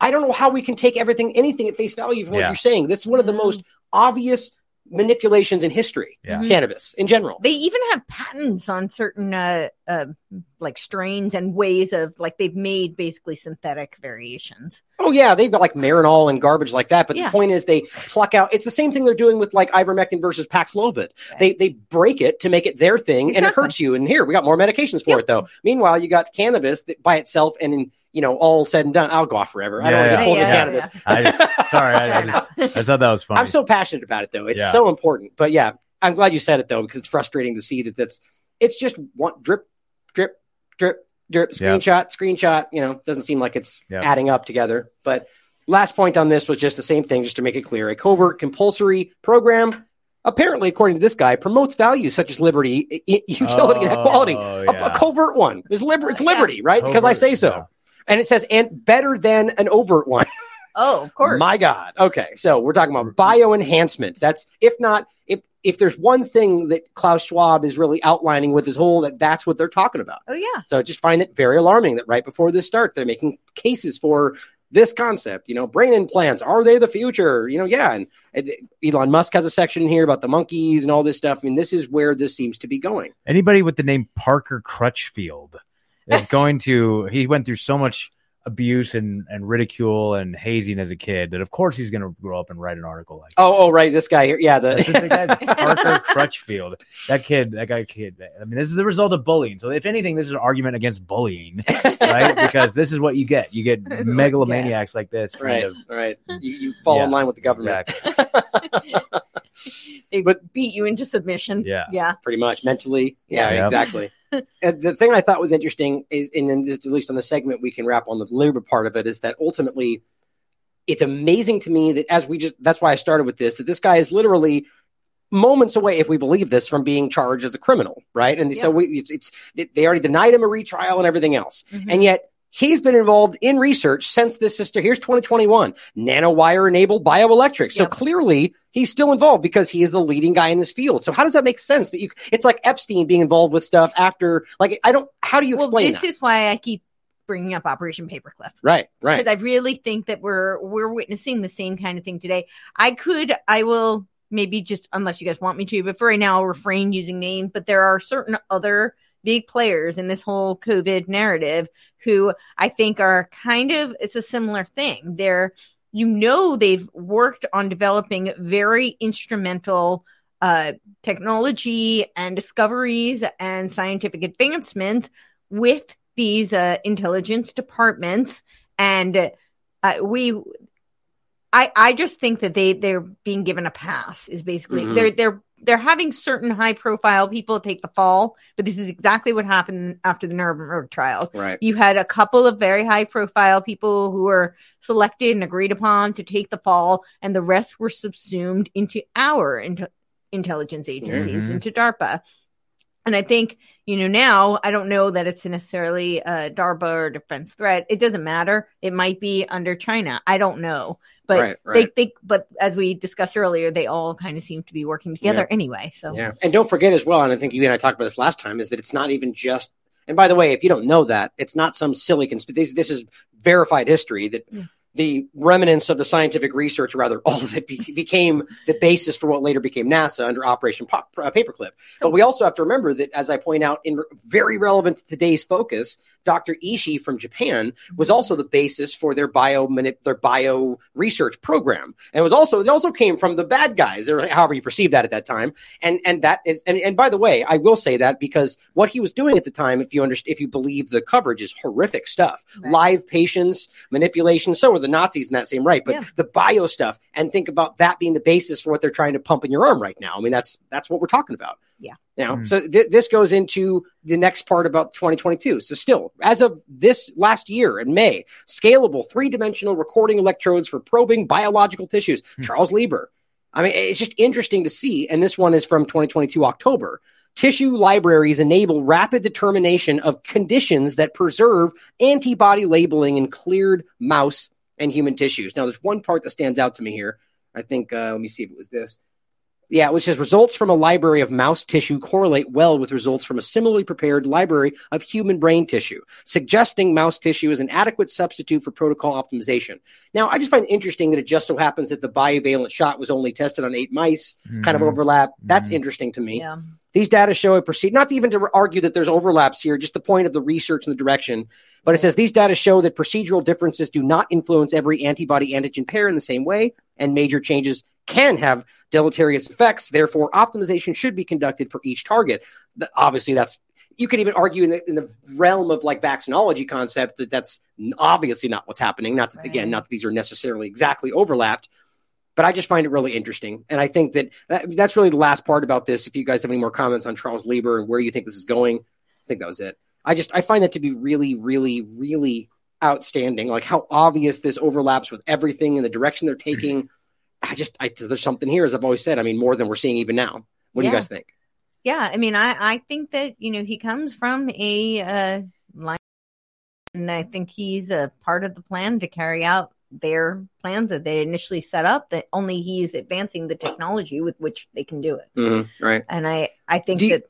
I don't know how we can take everything, anything at face value from what you're saying. That's one of the Mm. most obvious manipulations in history. Yeah. Mhm. Cannabis in general. They even have patents on certain uh, uh, like strains and ways of like they've made basically synthetic variations. Oh yeah, they've got like Marinol and garbage like that. But Yeah. the point is, they pluck out. It's the same thing they're doing with like ivermectin versus Paxlovid. They they break it to make it their thing, and it hurts you. And here we got more medications for Yep. it though. Meanwhile, you got cannabis that by itself, and in you know all said and done, I'll go off forever. I don't Yeah, want to get yeah. pulled Yeah, into yeah, cannabis. I just, sorry, I, I, just, I thought that was funny. I'm so passionate about it though. It's Yeah. so important. But yeah, I'm glad you said it though because it's frustrating to see that that's it's just one drip, drip, drip, drip, Yeah. screenshot, screenshot. You know, doesn't seem like it's Yeah. adding up together. But last point on this was just the same thing, just to make it clear: a covert compulsory program. Apparently, according to this guy, promotes values such as liberty, i- i- utility, and Oh, equality. A- A, covert one is liber- it's Yeah. liberty, right? because I say so. Yeah. And it says, and better than an overt one. Oh, of course. My God. Okay, so we're talking about bio enhancement. That's if not if if there's one thing that Klaus Schwab is really outlining with his whole that that's what they're talking about. oh yeah. So I just find it very alarming that right before this starts, they're making cases for this concept. You know, brain implants are they the future? You know, yeah. And, and Elon Musk has a section here about the monkeys and all this stuff. I mean, this is where this seems to be going. Anybody with the name Parker Crutchfield is going to. He went through so much abuse and, and ridicule and hazing as a kid that of course he's going to grow up and write an article like. Oh, oh, right, this guy here, yeah. This is the guy, The Parker Crutchfield. That kid, that guy, kid. I mean, this is the result of bullying. So, if anything, this is an argument against bullying, right? Because this is what you get. You get megalomaniacs like this. right, of- right. You, you fall in line with the government. exactly. They But- beat you into submission. Yeah. Yeah. pretty much mentally. Yeah, Yeah. exactly. and the thing I thought was interesting is, and then at least on the segment we can wrap on the labor part of it, is that ultimately it's amazing to me that as we just that's why I started with this that this guy is literally moments away if we believe this from being charged as a criminal, right? And so we it's, it's it, they already denied him a retrial and everything else, Mhm. and yet. He's been involved in research since this sister. Here's 2021 nanowire enabled bioelectric. So Yep. clearly he's still involved because he is the leading guy in this field. So how does that make sense that you, it's like Epstein being involved with stuff after, like, I don't, how do you well, explain this that? is why I keep bringing up Operation Paperclip. right, right. because I really think that we're we're witnessing the same kind of thing today. I could, I will maybe just unless you guys want me to, but for right now, I'll refrain using names. But there are certain other big players in this whole COVID narrative who I think are kind of it's a similar thing. They're you know they've worked on developing very instrumental uh, technology and discoveries and scientific advancements with these uh, intelligence departments and uh, we I I just think that they they're being given a pass is basically Mhm. they're they're they're having certain high profile people take the fall, but this is exactly what happened after the Nuremberg trial. Right. You had a couple of very high profile people who were selected and agreed upon to take the fall, and the rest were subsumed into our into intelligence agencies, Mhm. into DARPA. And I think, you know, now I don't know that it's necessarily a DARPA or defense threat. It doesn't matter. It might be under China. I don't know. But Right, right. they think, but as we discussed earlier, they all kind of seem to be working together anyway. So, Yeah. And don't forget as well, and I think you and I talked about this last time, is that it's not even just, and by the way, if you don't know that, it's not some silly conspiracy. This, is verified history that Yeah. the remnants of the scientific research, or rather all of it, be- became the basis for what later became NASA under Operation Pop, uh, Paperclip. But we also have to remember that, as I point out, in very relevant to today's focus, Dr. Ishii from Japan was also the basis for their bio their bio research program, and it was also it also came from the bad guys, or however you perceive that at that time. And and that is and, and by the way, I will say that because what he was doing at the time, if you understand, if you believe the coverage, is horrific stuff. Right. Live patients, manipulation. So were the Nazis in that same right, but Yeah. the bio stuff, and think about that being the basis for what they're trying to pump in your arm right now. I mean, that's that's what we're talking about. Yeah. You know, Mhm. so th- this goes into the next part about 2022. So still, as of this last year in May, scalable three-dimensional recording electrodes for probing biological tissues. Hmm. Charles Lieber. I mean, it's just interesting to see. And this one is from 2022 October. Tissue libraries enable rapid determination of conditions that preserve antibody labeling in cleared mouse and human tissues. Now, there's one part that stands out to me here. I think, uh, let me see if it was this. Yeah, which says results from a library of mouse tissue correlate well with results from a similarly prepared library of human brain tissue, suggesting mouse tissue is an adequate substitute for protocol optimization. Now, I just find it interesting that it just so happens that the bivalent shot was only tested on eight mice, kind of Mhm. overlap. That's Mhm. interesting to me. Yeah. These data show a proceed, not even to argue that there's overlaps here, just the point of the research and the direction. But it says these data show that procedural differences do not influence every antibody antigen pair in the same way, and major changes can have deleterious effects. Therefore, optimization should be conducted for each target. Obviously, that's you could even argue in the, in the realm of like vaccinology concept that that's obviously not what's happening. Not that again, not that these are necessarily exactly overlapped, but I just find it really interesting. And I think that, that that's really the last part about this. If you guys have any more comments on Charles Lieber and where you think this is going, I think that was it. I just I find that to be really, really, really outstanding. Like how obvious this overlaps with everything and the direction they're taking. I just I, there's something here, as I've always said. I mean, more than we're seeing even now. What do you guys think? Yeah, I mean, I I think that you know he comes from a uh, line, and I think he's a part of the plan to carry out their plans that they initially set up. That only he's advancing the technology with which they can do it, Right. and I I think you- that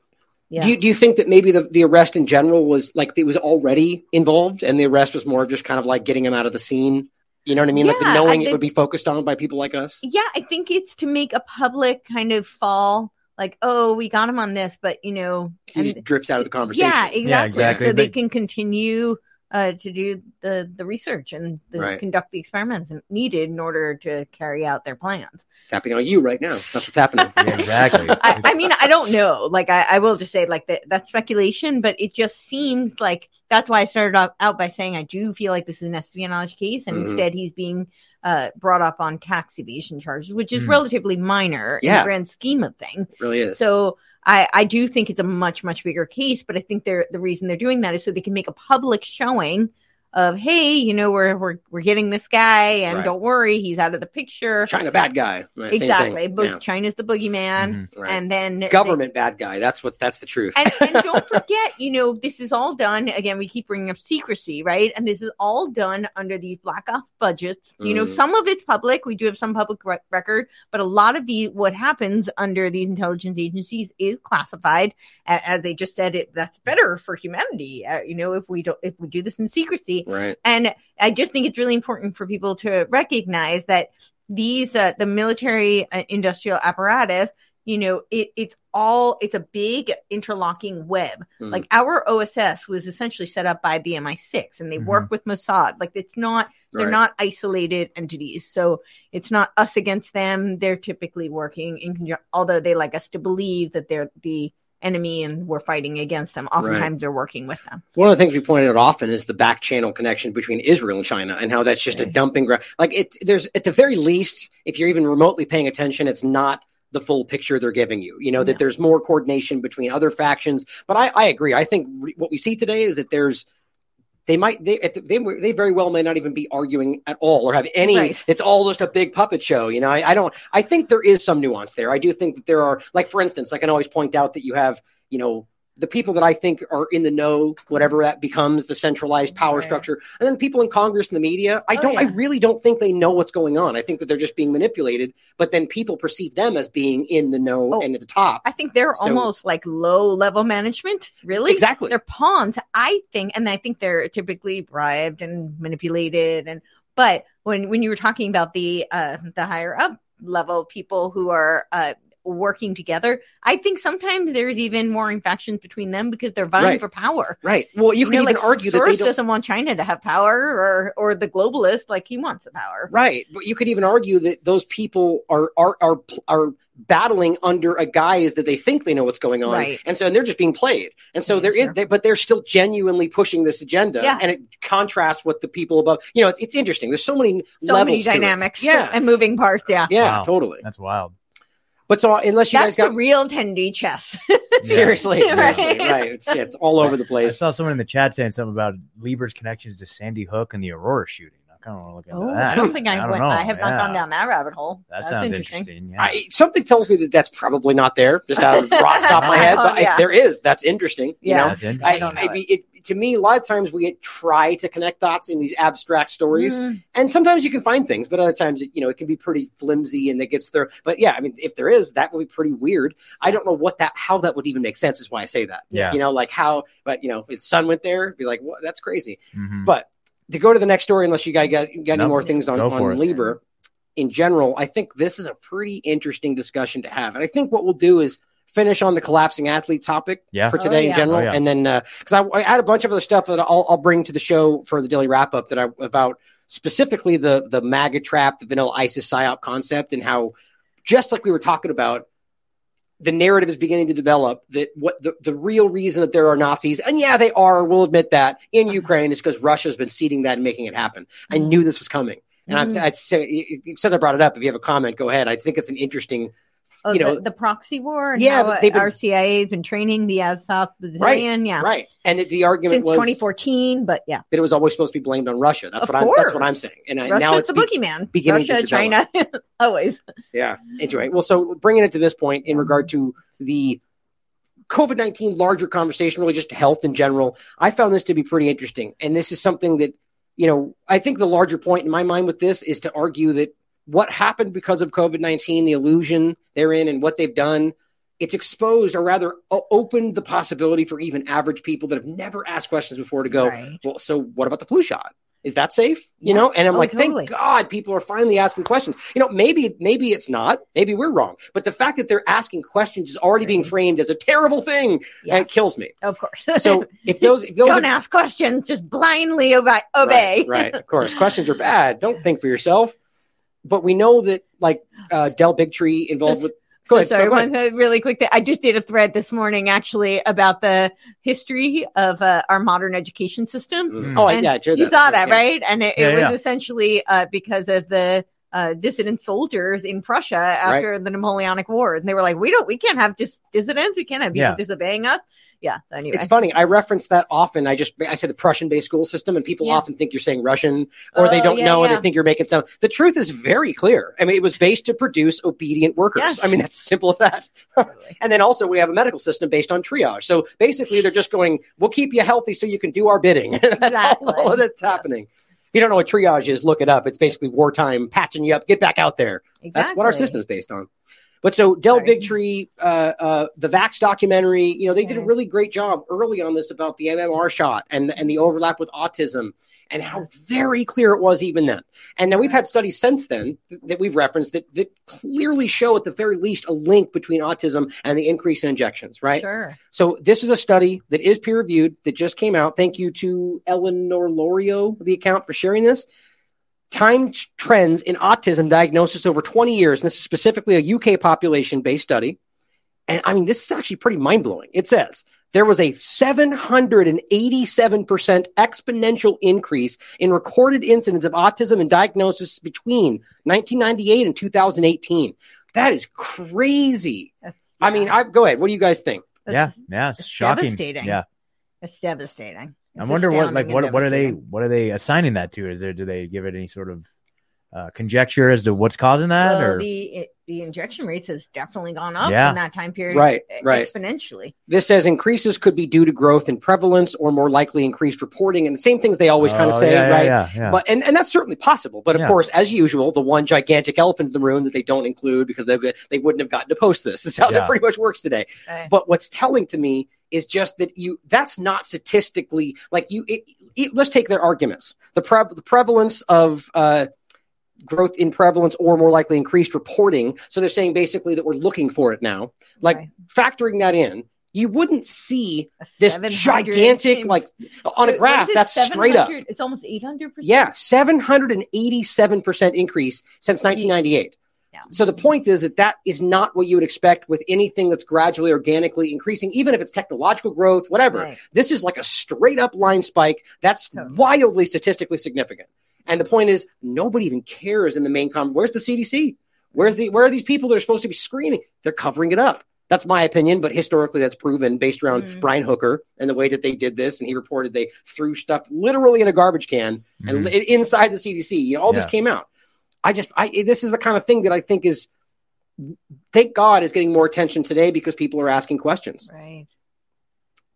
yeah, Do you do you think that maybe the, the arrest in general was like it was already involved, and the arrest was more of just kind of like getting him out of the scene? You know what I mean? like Yeah, the knowing I it would be focused on by people like us. yeah, I think it's to make a public kind of fall. Like, oh, we got him on this, but you know, He and- just drifts out of the conversation. Yeah, exactly. Yeah, exactly. So they But- can continue uh, to do the the research and the, Right. conduct the experiments needed in order to carry out their plans. tapping on you right now. That's what's happening. Yeah, exactly. I, I mean, I don't know. Like, I, I will just say, like, that that's speculation, but it just seems like that's why I started out, out by saying I do feel like this is an espionage case, and Mhm. instead he's being uh, brought up on tax evasion charges, which is Mhm. relatively minor in the grand scheme of things. It really is. So I, I do think it's a much, much bigger case, but I think they're the reason they're doing that is so they can make a public showing of, hey, you know, we're we're we're getting this guy, and Right. don't worry, he's out of the picture. China bad guy. Right, exactly, thing. but Yeah, China's the boogeyman, Mhm. right. and then government bad guy. That's what. That's the truth. and, and don't forget, you know, this is all done. Again, we keep bringing up secrecy, right? And this is all done under these black off budgets. You know, Mhm. some of it's public. We do have some public re- record, but a lot of the what happens under these intelligence agencies is classified. A- As they just said, it that's better for humanity. Uh, you know, if we don't, if we do this in secrecy, right. and I just think it's really important for people to recognize that these, uh, the military uh, industrial apparatus, you know, it, it's all, it's a big interlocking web. Mhm. Like our OSS was essentially set up by the MI6 and they Mhm. work with Mossad. Like it's not, they're Right. not isolated entities. So it's not us against them. They're typically working in conjunction, although they like us to believe that they're the enemy and we're fighting against them. Oftentimes they're working with them. One of the things we pointed out often is the back channel connection between Israel and China, and how that's just a dumping ground. Like it, there's at the very least, if you're even remotely paying attention, it's not the full picture they're giving you. You know that No. there's more coordination between other factions. But I, I agree. I think re- what we see today is that there's they might they they they very well may not even be arguing at all or have any. Right. It's all just a big puppet show. You know, I, I don't. I think there is some nuance there. I do think that there are, like for instance, I can always point out that you have you know the people that I think are in the know, whatever that becomes, the centralized power Right. structure, and then people in Congress and the media. I Oh, don't. I really don't think they know what's going on. I think that they're just being manipulated. But then people perceive them as being in the know Oh, and at the top. I think they're So- almost like low level management, really. Exactly. They're pawns. I think, and I think they're typically bribed and manipulated. And but when when you were talking about the uh the higher up level people who are uh working together. I think sometimes there's even more factions between them because they're vying Right. for power. Right. Well, you, can know, even like, argue that Soros they don't. doesn't want China to have power, or or the globalist like he wants the power. Right, but you could even argue that those people are are are are battling under a guise that they think they know what's going on, Right. and so and they're just being played. And so Yeah, there is, sure. they, but they're still genuinely pushing this agenda, Yeah. and it contrasts with the people above. You know, it's, it's interesting. There's so many So levels many to it. dynamics, Yeah, and moving parts. Yeah, yeah, Wow. totally. That's wild. But so unless you that's guys the got real 10D chess. seriously, Right. seriously, right? It's it's all over the place. I saw someone in the chat saying something about Lieber's connections to Sandy Hook and the Aurora shooting. I kind of want to look into Oh, that. I don't think I, don't went. know. I have not gone down that rabbit hole. That That's sounds interesting. interesting. Yeah. I, something tells me that that's probably not there, just out of the raw top of my head. But Yeah. if there is, that's interesting. You Yeah. know, That's interesting. I, don't know I mean, it, to me, a lot of times we try to connect dots in these abstract stories, Mm, and sometimes you can find things, but other times, it, you know, it can be pretty flimsy and it gets there. But yeah, I mean, if there is, that would be pretty weird. I don't know what that, how that would even make sense. Is why I say that. Yeah. You know, like how, but you know, if son went there, be like, what? That's crazy. Mhm. But to go to the next story, unless you guys got, got any more things on, on for. Lieber in general, I think this is a pretty interesting discussion to have. And I think what we'll do is finish on the collapsing athlete topic Yeah. for Oh, today in general. Oh, yeah. And then, uh, because I, I had a bunch of other stuff that I'll, I'll bring to the show for the daily wrap up that I about specifically the, the MAGA trap, the vanilla ISIS psyop concept, and how just like we were talking about, the narrative is beginning to develop that what the, the real reason that there are Nazis, and yeah, they are, we'll admit that, in Ukraine is because Russia's been seeding that and making it happen. I knew this was coming. And Mhm. I'd, I'd say, since I brought it up, if you have a comment, go ahead. I think it's an interesting, Oh, you know- the, the proxy war. And Yeah, but they've been- our CIA has been training the Azov battalion. Yeah, right? And it, the argument since was 2014. But yeah, that it was always supposed to be blamed on Russia. That's Of what I'm. That's what. I'm saying. And I, Russia's now it's the be- boogeyman. beginning Russia, China, always. Yeah. Anyway, well, so bringing it to this point in regard to the COVID 19 larger conversation, really just health in general, I found this to be pretty interesting. And this is something that, you know, I think the larger point in my mind with this is to argue that what happened because of COVID 19, the illusion they're in and what they've done, it's exposed or rather opened the possibility for even average people that have never asked questions before to go, Right. well, so what about the flu shot? Is that safe? You Yes. know, and I'm Oh, like, totally. thank God people are finally asking questions. You know, maybe maybe it's not. Maybe we're wrong. But the fact that they're asking questions is already being framed as a terrible thing, and it kills me. of course. So if those if those don't are, ask questions, just blindly obey. obey. Right, right, of course, questions are bad. Don't think for yourself. But we know that like uh, Del Bigtree involved with. Go So ahead. sorry, go ahead. one really quick thing. I just did a thread this morning actually about the history of uh, our modern education system. Mm. Oh, And yeah, I shared You saw that, Yeah. right? And it, it Yeah, was yeah. essentially uh, because of the uh, dissident soldiers in Prussia after the Napoleonic Wars, and they were like, "We don't, we can't have dis- dissidents. We can't have people Yeah. disobeying us." Yeah. Anyway, It's funny. I reference that often. I just I say the Prussian-based school system, and people Yeah. often think you're saying Russian, or they Oh, don't yeah, know, and they think you're making sound. The truth is very clear. I mean, it was based to produce obedient workers. Yes. I mean, that's simple as that. and then also we have a medical system based on triage. So basically, they're just going, "We'll keep you healthy so you can do our bidding." that's Exactly. all that's happening. If you don't know what triage is, look it up. It's basically wartime patching you up, get back out there. That's what our Exactly. system is based on. But so Del Sorry. Bigtree, uh, uh, the Vax documentary, you know, they did a really great job early on this about the MMR shot and and the overlap with autism and how very clear it was even then. And now we've had studies since then that we've referenced that, that clearly show at the very least a link between autism and the increase in injections, right? Sure. So this is a study that is peer reviewed that just came out. Thank you to Eleanor Lorio, the account for sharing this. Time trends in autism diagnosis over 20 years. And this is specifically a UK population based study. And I mean, this is actually pretty mind blowing. It says there was a 787% exponential increase in recorded incidents of autism and diagnosis between 1998 and 2018. That is crazy. That's. I mean, I go ahead. What do you guys think? Yeah, that's- yeah, it's, it's shocking. devastating. Yeah, It's devastating. I wonder what like what what are they what are they assigning that to? Is there do they give it any sort of uh, conjecture as to what's causing that? Well, or the the injection rates has definitely gone up Yeah. in that time period, Right, right. exponentially. This says increases could be due to growth in prevalence or more likely increased reporting, and the same things they always kind of Oh, say, yeah, yeah, right? Yeah, yeah. But and, and that's certainly possible. But of Yeah. course, as usual, the one gigantic elephant in the room that they don't include because they they wouldn't have gotten to post this. This is how Yeah. that pretty much works today. Right. But what's telling to me is just that you that's not statistically like you. It, it- let's take their arguments. The pre- the prevalence of uh, growth in prevalence or more likely increased reporting. So they're saying basically that we're looking for it now. Like Right. factoring that in, you wouldn't see this 700 gigantic, like on a graph, it, that's straight up. It's almost 800%. Yeah, 787% increase since 1998. Yeah. So the point is that that is not what you would expect with anything that's gradually organically increasing, even if it's technological growth, whatever. Right. This is like a straight up line spike. That's Totally. wildly statistically significant. And the point is, nobody even cares in the main con. Where's the CDC? Where's the where are these people that are supposed to be screening? They're covering it up. That's my opinion, but historically that's proven based around Mhm. Brian Hooker and the way that they did this. And he reported they threw stuff literally in a garbage can and Mhm. inside the CDC. You know, all this came out. I just, I this is the kind of thing that I think is, thank God, is getting more attention today because people are asking questions. Right.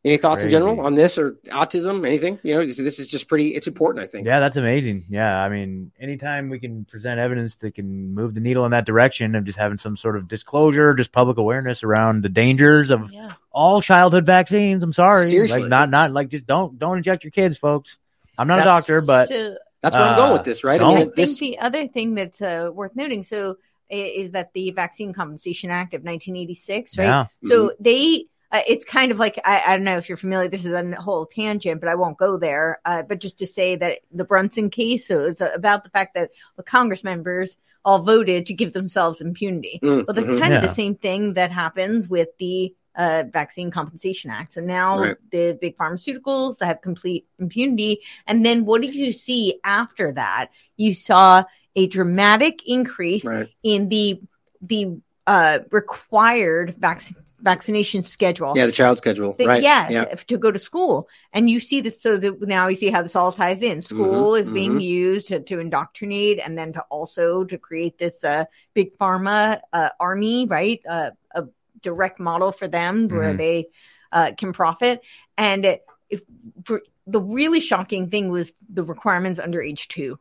Any thoughts in general on this or autism? Anything? You know, this this is just pretty. It's important, I think. Yeah, that's amazing. Yeah, I mean, anytime we can present evidence that can move the needle in that direction of just having some sort of disclosure, just public awareness around the dangers of Yeah. all childhood vaccines. I'm sorry, Seriously. like not not like just don't don't inject your kids, folks. I'm not a doctor, but So, That's where I'm Uh, going with this, right? I don't. I think this. the other thing that's uh, worth noting so is that the Vaccine Compensation Act of 1986, right? yeah, So they, uh, it's kind of like I, I don't know if you're familiar. This is a whole tangent, but I won't go there. Uh, but just to say that the Brunson case, so it's about the fact that the Congress members all voted to give themselves impunity. Mm, Well, that's mhm. kind of the same thing that happens with the uh, Vaccine Compensation Act. So now Right. the big pharmaceuticals have complete impunity. And then what did you see after that? You saw a dramatic increase Right. in the the uh, required vac- vaccination schedule. Yeah, the child schedule. That- right. Yes, Yeah. to go to school, and you see this. So that now you see how this all ties in. School Mhm, is being used to, to indoctrinate, and then to also to create this uh, big pharma uh, army, right? Uh, a direct model for them where Mhm. they uh, can profit. And if for, the really shocking thing was the requirements under age two.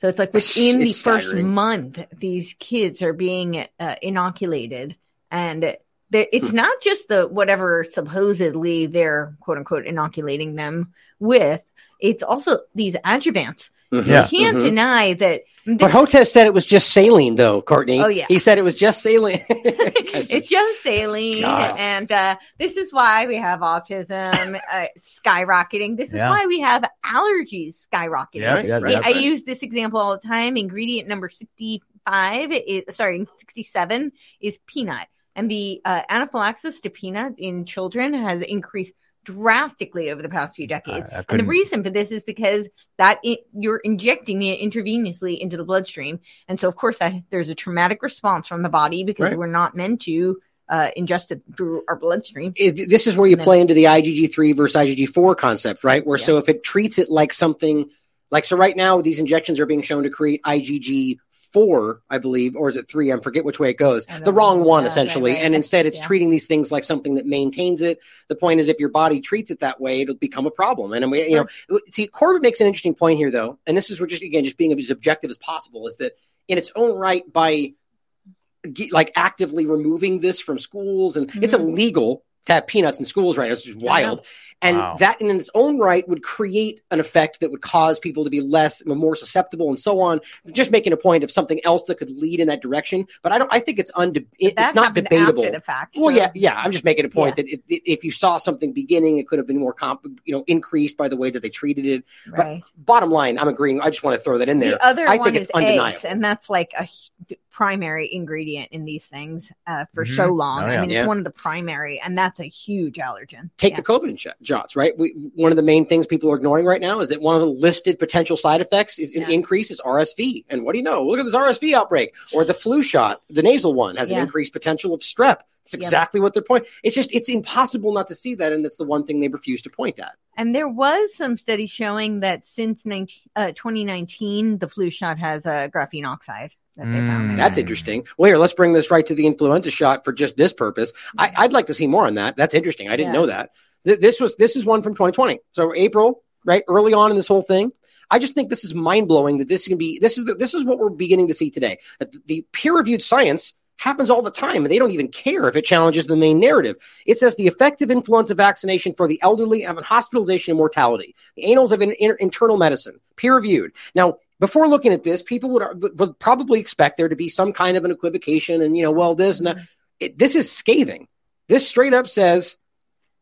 So it's like within the It's first month, these kids are being uh, inoculated, and it's Hmm. not just the whatever supposedly they're quote unquote inoculating them with. It's also these adjuvants. Mhm, Yeah. You can't mhm. deny that. But this- Hotez said it was just saline, though, Courtney. Oh, yeah. He said it was just saline. it's just saline, God. and uh, this is why we have autism uh, skyrocketing. This is Yeah. why we have allergies skyrocketing. yeah, Right, yeah, right. yeah. I use this example all the time. Ingredient number 65 is sorry, 67 is peanut. And the uh, anaphylaxis to peanut in children has increased drastically over the past few decades. I- I and the reason for this is because that it, you're injecting it intravenously into the bloodstream. And so, of course, that there's a traumatic response from the body because Right. we're not meant to uh, ingest it through our bloodstream. it, this is where you play into the IgG3 versus IgG4 concept, right? Where so if it treats it like something like so right now these injections are being shown to create IgG4, I believe, or is it 3? I forget which way it goes. The wrong one Yeah, essentially. right, right. And instead it's Yeah. treating these things like something that maintains it. The point is if your body treats it that way, it'll become a problem. And we, you know, see Corbett makes an interesting point here though, and this is where just again just being as objective as possible is that in its own right by like actively removing this from schools and it's Mhm. illegal to have peanuts in schools right now. It's just wild. And Wow. that in its own right would create an effect that would cause people to be less more susceptible and so on. Just making a point of something else that could lead in that direction. But I don't I think it's unde- it, it's not debatable. after the fact. Well, so- yeah, yeah. I'm just making a point that it, it, if you saw something beginning, it could have been more comp, you know, increased by the way that they treated it. right. Bottom line, I'm agreeing. I just want to throw that in there. The other I one think is it's undeniable. eggs, and that's like a hu- primary ingredient in these things uh, for Mhm. so long. Oh, I mean, Yeah. it's one of the primary, and that's a huge allergen. take Yeah. the COVID inj- shots, right? We, one of the main things people are ignoring right now is that one of the listed potential side effects is an Yeah. increase is RSV. And what do you know? Look at this RSV outbreak or the flu shot, the nasal one has Yeah. an increased potential of strep. It's Yep. exactly what they're pointing. It's just it's impossible not to see that, and that's the one thing they refuse to point at. And there was some studies showing that since 19, uh, 2019, the flu shot has a graphene oxide that they found. Mm. it. That's interesting. Well, here, let's bring this right to the influenza shot for just this purpose. I, I'd like to see more on that. That's interesting. I didn't Yeah. know that. Th- This was this is one from 2020. So April, right, early on in this whole thing. I just think this is mind blowing that this can be this is the, this is what we're beginning to see today. That the peer reviewed science happens all the time, and they don't even care if it challenges the main narrative. It says the effective influenza vaccination for the elderly and hospitalization and mortality. The Annals of in, in- Internal Medicine, peer reviewed. Now, before looking at this, people would, would probably expect there to be some kind of an equivocation and, you know, well, this and that. Mm-hmm. It, this is scathing. This straight up says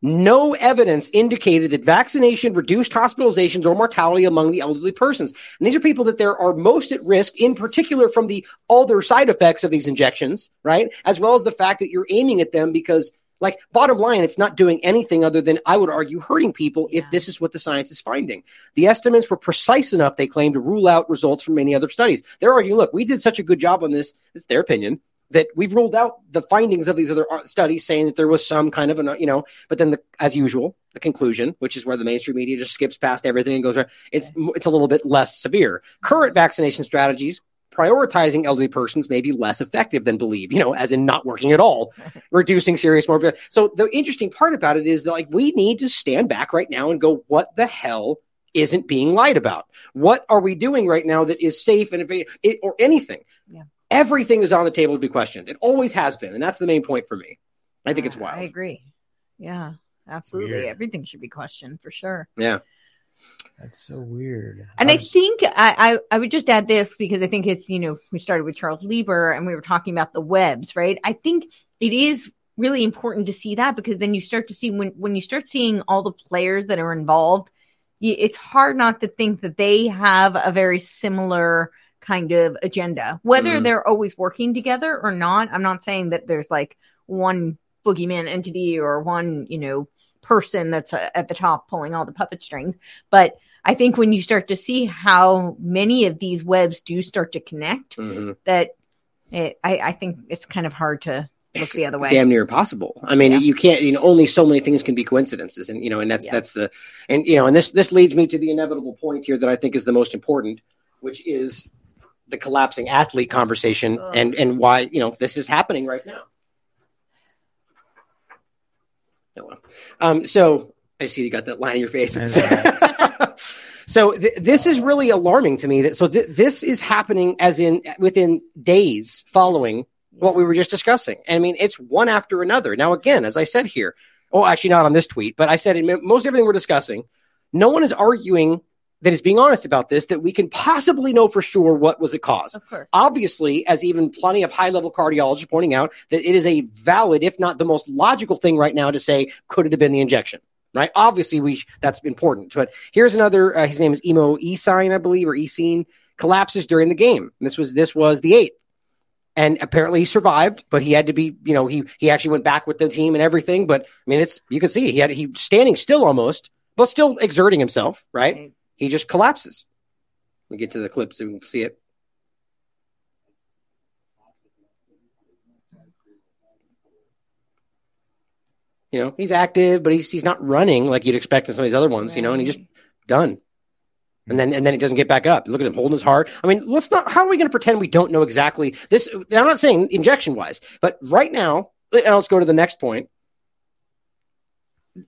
no evidence indicated that vaccination reduced hospitalizations or mortality among the elderly persons. And these are people that there are most at risk, in particular from the other side effects of these injections, right? As well as the fact that you're aiming at them because like bottom line, it's not doing anything other than I would argue hurting people if this is what the science is finding. The estimates were precise enough, they claim, to rule out results from many other studies. They're arguing, look, we did such a good job on this. It's their opinion that we've ruled out the findings of these other uh, studies saying that there was some kind of an, uh, you know, but then the, as usual, the conclusion, which is where the mainstream media just skips past everything and goes, it's, it's a little bit less severe. Current vaccination strategies prioritizing elderly persons may be less effective than believe, you know, as in not working at all, reducing serious morbidity. So the interesting part about it is that like we need to stand back right now and go, what the hell isn't being lied about? What are we doing right now that is safe and it, or anything? Yeah. Everything is on the table to be questioned. It always has been, and that's the main point for me. I think it's wild. I agree. Yeah, absolutely. Weird. Everything should be questioned for sure. Yeah. That's so weird. And I was- think I, I, I would just add this because I think it's, you know, we started with Charles Lieber and we were talking about the webs, right? I think it is really important to see that because then you start to see when, when you start seeing all the players that are involved, you, it's hard not to think that they have a very similar kind of agenda, whether Mhm. they're always working together or not. I'm not saying that there's like one boogeyman entity or one, you know, person that's uh, at the top pulling all the puppet strings. But I think when you start to see how many of these webs do start to connect, Mhm. that it, I, I think it's kind of hard to look the other way. damn near impossible. I mean, Yeah. you can't. You know, only so many things can be coincidences, and you know, and that's Yeah. that's the, and you know, and this this leads me to the inevitable point here that I think is the most important, which is the collapsing athlete conversation, Ugh. and and why you know this is happening right now. Well. Um, so I see you got that line in your face. so th- this is really alarming to me. That so th- this is happening as in within days following what we were just discussing. I mean, it's one after another. Now, again, as I said here, oh, actually not on this tweet, but I said in most everything we're discussing, no one is arguing that is being honest about this that we can possibly know for sure what was the cause. Of course. Obviously, as even plenty of high level cardiologists pointing out, that it is a valid, if not the most logical thing right now to say, could it have been the injection? Right? Obviously, we that's important. But here's another. Uh, his name is Emo Esign, I believe, or Esine collapses during the game. This was this was the eighth, and apparently he survived. But he had to be, you know, he he actually went back with the team and everything. But I mean, it's you can see he had he standing still almost, but still exerting himself. Right? Right. He just collapses. We get to the clips and we can see it. You know, he's active, but he's he's not running like you'd expect in some of these other ones. You know, and he's just done. And then and then he doesn't get back up. Look at him holding his heart. I mean, let's not. How are we going to pretend we don't know exactly this? I'm not saying injection wise, but right now, let's go to the next point.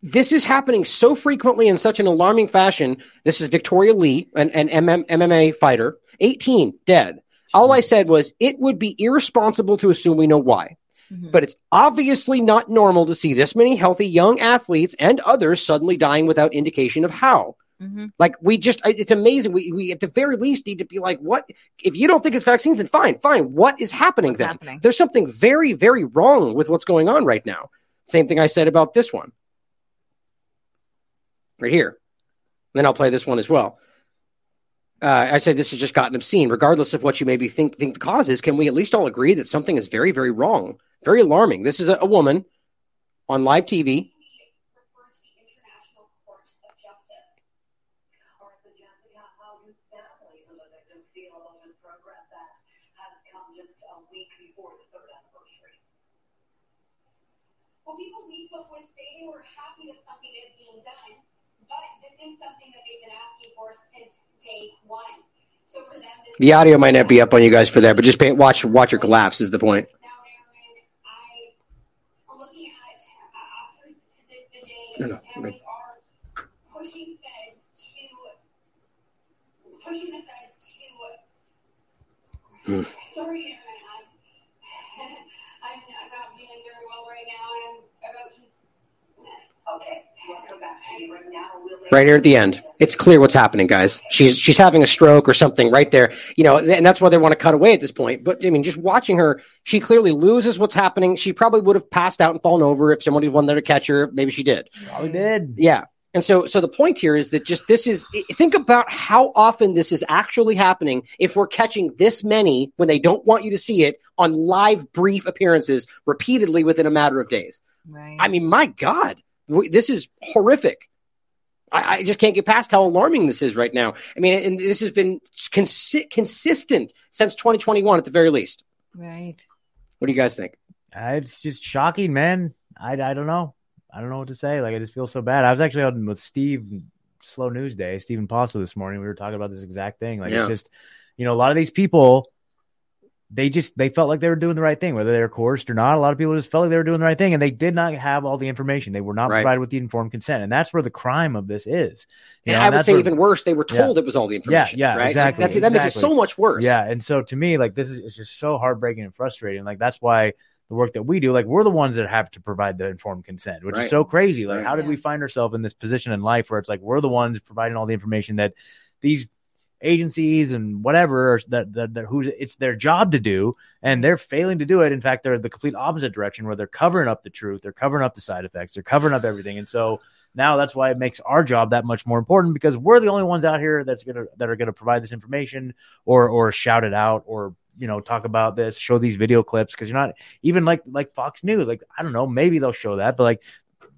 This is happening so frequently in such an alarming fashion. This is Victoria Lee, an, an MM, MMA fighter, 18 dead. All I said was it would be irresponsible to assume we know why Mhm. but it's obviously not normal to see this many healthy young athletes and others suddenly dying without indication of how. Mhm. Like we just, it's amazing. We, we at the very least need to be like, what? If you don't think it's vaccines, then fine, fine. What is happening What's then? happening? There's something very, very wrong with what's going on right now. Same thing I said about this one, right here. And then I'll play this one as well. Uh, I said this has just gotten obscene. Regardless of what you maybe think think the cause is, can we at least all agree that something is very, very wrong, very alarming? This is a, a woman on live TV? Well, people we spoke with say they were happy that something is being done, but this is something that they've been asking for since day one. So for them, this The audio might not be up on you guys for that, but just pay, watch watch her collapse is the point. Now, Aaron, I looking at uh, after to the, the day, No, no, pushing feds to pushing the feds to. Hmm. Sorry, right now. We'll make- right here at the end. It's clear what's happening, guys. She's she's having a stroke or something right there. You know, and that's why they want to cut away at this point. But I mean, just watching her, she clearly loses what's happening. She probably would have passed out and fallen over if somebody wanted there to catch her. Maybe she did. Oh, probably did. Yeah. And so, so the point here is that just this is think about how often this is actually happening. If we're catching this many when they don't want you to see it on live brief appearances repeatedly within a matter of days. Right. I mean, my God, w- this is horrific. I, I just can't get past how alarming this is right now. I mean, and this has been consi- consistent since 2021 at the very least. right. What do you guys think? Uh, It's just shocking, man. I, I don't know. I don't know what to say. Like I just feel so bad. I was actually on with Steve Slow News Day, Stephen Posso this morning. We were talking about this exact thing. Like Yeah. it's just, you know, a lot of these people, they just they felt like they were doing the right thing, whether they were coerced or not. A lot of people just felt like they were doing the right thing, and they did not have all the information. They were not Right. provided with the informed consent, and that's where the crime of this is. You And know, I and would say where- even worse, they were Yeah. told it was all the information. yeah, right? exactly, That's, that makes it so much worse. Yeah, and so to me, like this is it's just so heartbreaking and frustrating. Like that's why the work that we do, like we're the ones that have to provide the informed consent, which Right. is so crazy. Like, Right. how did Yeah. we find ourselves in this position in life where it's like we're the ones providing all the information that these agencies and whatever that that, that who's it's their job to do, and they're failing to do it. In fact, they're the complete opposite direction where they're covering up the truth, they're covering up the side effects, they're covering up everything, and so. Now that's why it makes our job that much more important because we're the only ones out here that's gonna that are gonna provide this information or or shout it out or you know talk about this, show these video clips because you're not even like like Fox News. Like I don't know, maybe they'll show that, but like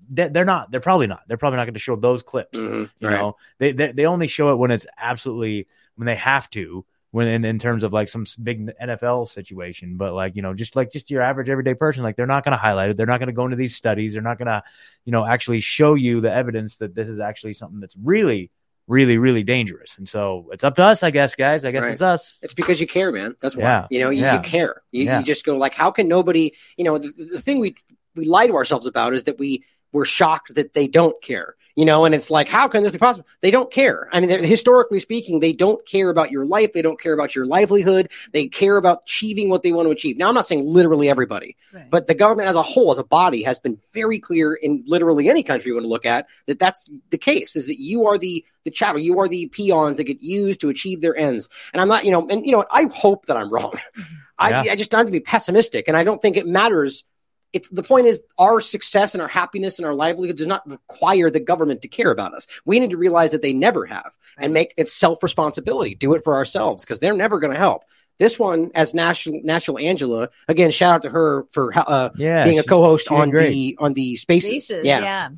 they're not. They're probably not. They're probably not going to show those clips. Mhm. You Right. know, they, they they only show it when it's absolutely when they have to. When in, in terms of like some big NFL situation, but like you know, just like just your average everyday person, like they're not going to highlight it. They're not going to go into these studies. They're not going to, you know, actually show you the evidence that this is actually something that's really, really, really dangerous. And so it's up to us, I guess, guys. I guess Right. it's us. It's because you care, man. That's why. Yeah. You know, you, Yeah. you care. You, Yeah. you just go like, how can nobody? You know, the, the thing we we lie to ourselves about is that we we're shocked that they don't care. You know, and it's like, how can this be possible? They don't care. I mean, historically speaking, they don't care about your life. They don't care about your livelihood. They care about achieving what they want to achieve. Now, I'm not saying literally everybody, Right. but the government as a whole, as a body, has been very clear in literally any country you want to look at that that's the case. Is that you are the the chattel, you are the peons that get used to achieve their ends. And I'm not, you know, and you know. I hope that I'm wrong. I, Yeah. I just don't have to be pessimistic, and I don't think it matters. It's the point is our success and our happiness and our livelihood does not require the government to care about us. We need to realize that they never have and make it self responsibility. Do it for ourselves because they're never going to help. This one, as National National Angela, again, shout out to her for uh, Yeah, being a she- co-host on great. the on the spaces. Spaces, yeah. yeah.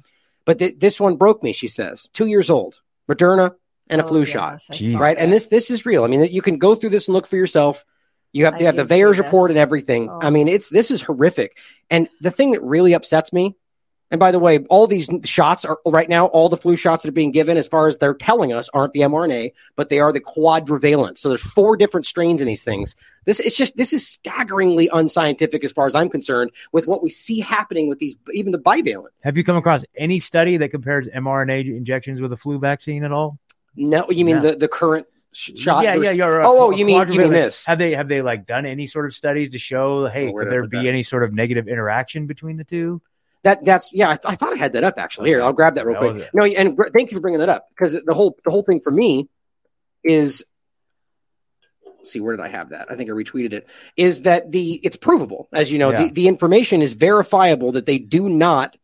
but th- this one broke me. She says, two years old, Moderna, and a Oh, flu yes, shot. I Jeez. saw Right, and this this is real. I mean, you can go through this and look for yourself. You have I have the did VAERS report and everything. Oh. I mean, it's this is horrific. And the thing that really upsets me, and by the way, all these shots are right now, all the flu shots that are being given, as far as they're telling us, aren't the mRNA, but they are the quadrivalent. So there's four different strains in these things. This it's just this is staggeringly unscientific as far as I'm concerned with what we see happening with these, even the bivalent. Have you come across any study that compares mRNA injections with a flu vaccine at all? No, you mean No. the the current sh- shot? Yeah, yeah, yeah. Oh, oh, you mean you mean this? Have they have they like done any sort of studies to show hey Oh, could there be that? any sort of negative interaction between the two? That that's yeah. I, th- I thought I had that up actually. Here, I'll grab that real That quick. No, and gr- thank you for bringing that up because the whole the whole thing for me is. see where did I have that? I think I retweeted it. Is that the it's provable as you know Yeah. the, the information is verifiable that they do not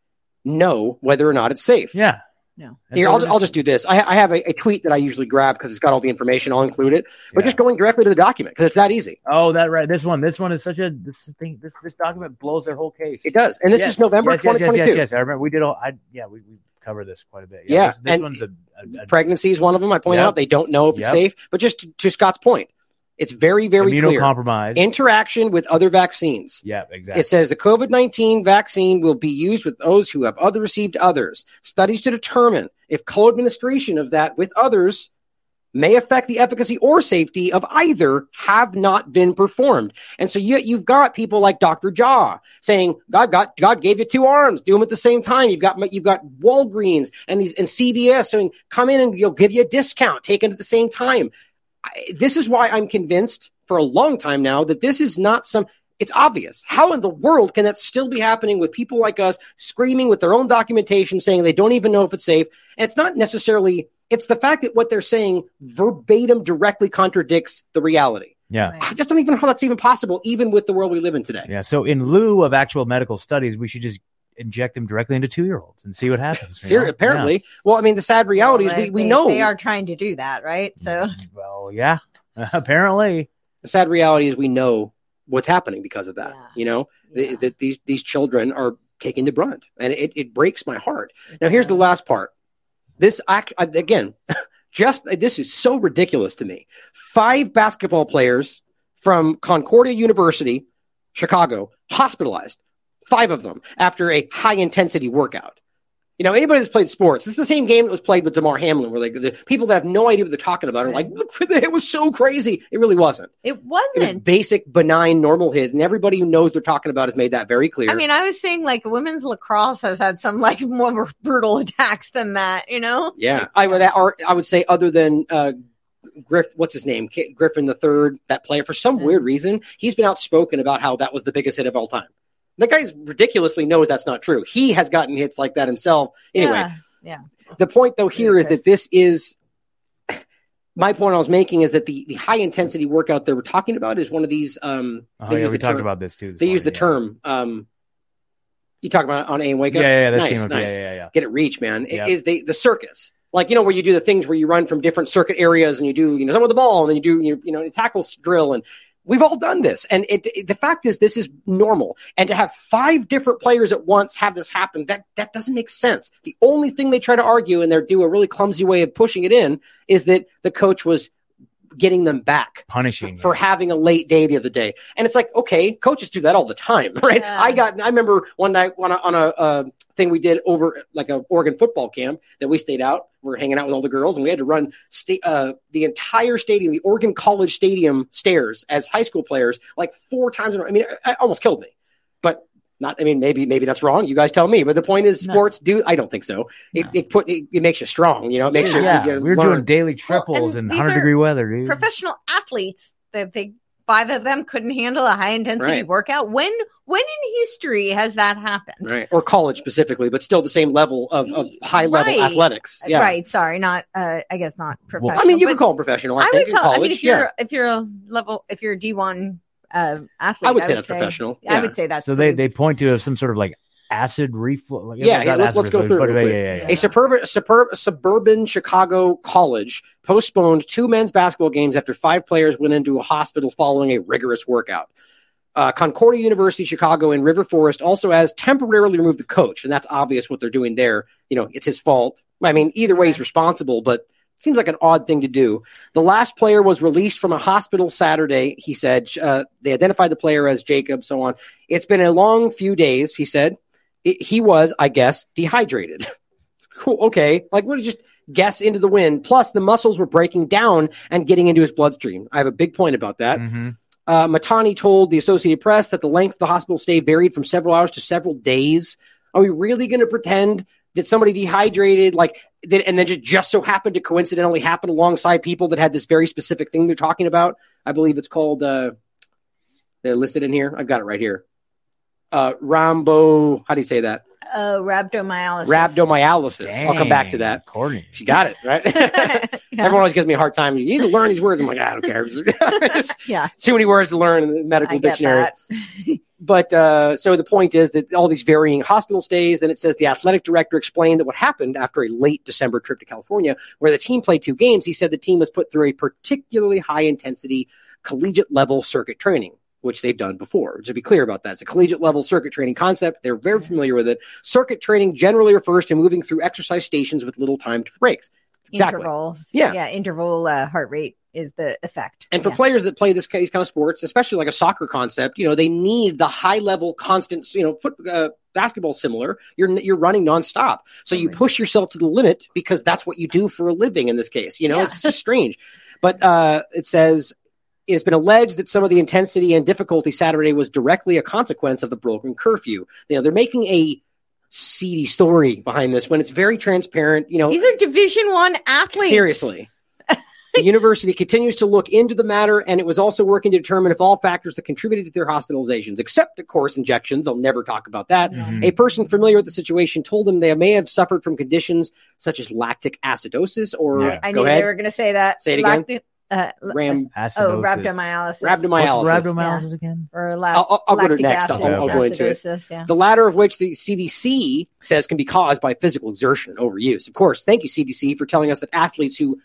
know whether or not it's safe. Yeah. No. Here, I'll, we're I'll just do this. I, I have a, a tweet that I usually grab because it's got all the information. I'll include it, but Yeah. just going directly to the document because it's that easy. Oh, that right. This one. This one is such a this thing. This this document blows their whole case. It does, and this Yes, is November yes, yes, yes, 2022. Yes, yes, I remember we did all. I yeah, we, we covered this quite a bit. Yeah, this, this and- one's a, a, a Pregnancy is one of them. I point Yep. out they don't know if it's Yep. safe, but just to, to Scott's point, it's very very clear. immunocompromised. Interaction with other vaccines. yeah, exactly. It says the COVID 19 vaccine will be used with those who have other received others. Studies to determine if co administration of that with others may affect the efficacy or safety of either have not been performed. And so you, you've got people like Dr. Jha saying, God, God, God gave you two arms, do them at the same time. You've got, you've got Walgreens and these, and CVS saying, come in and we'll give you a discount, taken at the same time. I, this is why I'm convinced for a long time now that this is not some, It's obvious. How in the world can that still be happening with people like us screaming with their own documentation saying they don't even know if it's safe? And it's not necessarily, it's the fact that what they're saying verbatim directly contradicts the reality. Yeah. I just don't even know how that's even possible, even with the world we live in today. Yeah. So in lieu of actual medical studies, we should just inject them directly into two year olds and see what happens. you Ser- know? apparently. Well, I mean, the sad reality is Well, we, we they- know they are trying to do that, right? So mm, Well, yeah. apparently. the sad reality is we know what's happening because of that. Yeah. You know, Yeah. Th- that these these children are taking the brunt, and it, it breaks my heart. Now, here's the last part. This act uh, again, just this is so ridiculous to me. Five basketball players from Concordia University, Chicago, hospitalized. Five of them after a high intensity workout. You know, anybody that's played sports, it's the same game that was played with Damar Hamlin, where like the people that have no idea what they're talking about are like, "Look, it was so crazy. It really wasn't. it It was wasn't. basic, benign, normal hit, and everybody who knows they're talking about has made that very clear. I mean, I was saying like women's lacrosse has had some like more brutal attacks than that, you know? yeah, I would, I would say, other than uh, Griff, what's his name, Griffin the third, that player, for some weird reason, he's been outspoken about how that was the biggest hit of all time. That guy's ridiculously knows that's not true. He has gotten hits like that himself. Anyway, Yeah. the point though here is Ludicrous. that this is my point I was making is that the, the high intensity workout that we're talking about is one of these. Um, Oh, they yeah. We the talked term- about this too. this They use the morning, term. Um, you talk about it on A and Wake Up. Yeah. Yeah. yeah this nice, came up. nice. Yeah. Yeah. Yeah. Get it reach, man. It Yeah. is the the circus. Like you know where you do the things where you run from different circuit areas and you do you know some with the ball and then you do you, you know a tackle drill and we've all done this and it, it- the fact is this is normal and to have five different players at once have this happen that that doesn't make sense. The only thing they try to argue and they do a really clumsy way of pushing it in is that the coach was getting them back Punishing. for having a late day the other day. And it's like, okay, coaches do that all the time, right? Yeah. I got, I remember one night on a, on a uh, thing we did over like a Oregon football camp that we stayed out. We were hanging out with all the girls and we had to run sta- uh, the entire stadium, the Oregon College Stadium stairs as high school players, like four times. In a row. I mean, it, it almost killed me, but not, I mean, maybe, maybe that's wrong. You guys tell me, but the point is No. sports do, I don't think so. It, No. it put, it, it makes you strong, you know, it makes you, yeah. you we're learn. doing daily triples and in these 100 degree weather, dude. Professional athletes, the big five of them couldn't handle a high intensity right. workout. When when in history has that happened? right or college specifically but still the same level of, of high level Right. athletics yeah Right. Sorry, not uh I guess not professional. i mean you but could call them professional i, I think would in call college I mean if you're if you're a level if you're a D one uh athlete, i would say that's professional. I yeah. would say that's so they, they point to some sort of like acid reflux. Like, Yeah, yeah, let's- let's go through it but yeah, yeah, yeah, a suburban, suburb, suburban chicago college postponed two men's basketball games after five players went into a hospital following a rigorous workout. Uh, concordia university chicago and river forest also has temporarily removed the coach and that's obvious what they're doing there. You know it's his fault. I mean either way he's responsible but Seems like an odd thing to do. The last player was released from a hospital Saturday. He said uh, they identified the player as Jacob, so on. It's been a long few days, he said. It, he was, I guess, dehydrated. cool. Okay. Like, what just guess into the wind? Plus, the muscles were breaking down and getting into his bloodstream. I have a big point about that. Mhm. Uh, Matani told the Associated Press that the length of the hospital stay varied from several hours to several days. Are we really going to pretend that somebody dehydrated, like, that, and then just, just so happened to coincidentally happen alongside people that had this very specific thing they're talking about? I believe it's called, uh, they're listed in here. I've got it right here. Uh, Rambo, how do you say that? uh rhabdomyolysis. Rhabdomyolysis. I'll come back to that. Courtney. She got it, right? yeah. Everyone always gives me a hard time. You need to learn these words. I'm like, I don't care. yeah, Too many words to learn in the medical I get dictionary. But uh, so the point is that all these varying hospital stays. Then it says the athletic director explained that what happened after a late December trip to California, where the team played two games, he said the team was put through a particularly high intensity collegiate level circuit training. Which they've done before. To be clear about that, it's a collegiate level circuit training concept. They're very familiar with it. Circuit training generally refers to moving through exercise stations with little time to breaks. Exactly. Intervals. Yeah. yeah. Interval uh, heart rate is the effect. And for yeah. players that play this these kind of sports, especially like a soccer concept, you know, they need the high level, constant, you know, foot, uh, basketball similar. You're you're running nonstop, so you push yourself to the limit because that's what you do for a living. In this case, you know, Yeah. it's just strange. But uh, it says it's been alleged that some of the intensity and difficulty Saturday was directly a consequence of the broken curfew. You know, they're making a seedy story behind this when it's very transparent. You know, these are Division One athletes. seriously. The university continues to look into the matter, and it was also working to determine if all factors that contributed to their hospitalizations, except, of course, injections, they'll never talk about that. Mhm. A person familiar with the situation told them they may have suffered from conditions such as lactic acidosis or Yeah. I go knew ahead. they were going to say that. Say it again. Lacti- uh, l- ram. oh, Acidosis. rhabdomyolysis. Rhabdomyolysis. What's rhabdomyolysis again? Or la- I'll- I'll- I'll go to lactic next. acid I'll- I'll go into it. acidosis, Yeah. The latter of which the CDC says can be caused by physical exertion and overuse. Of course, thank you CDC for telling us that athletes who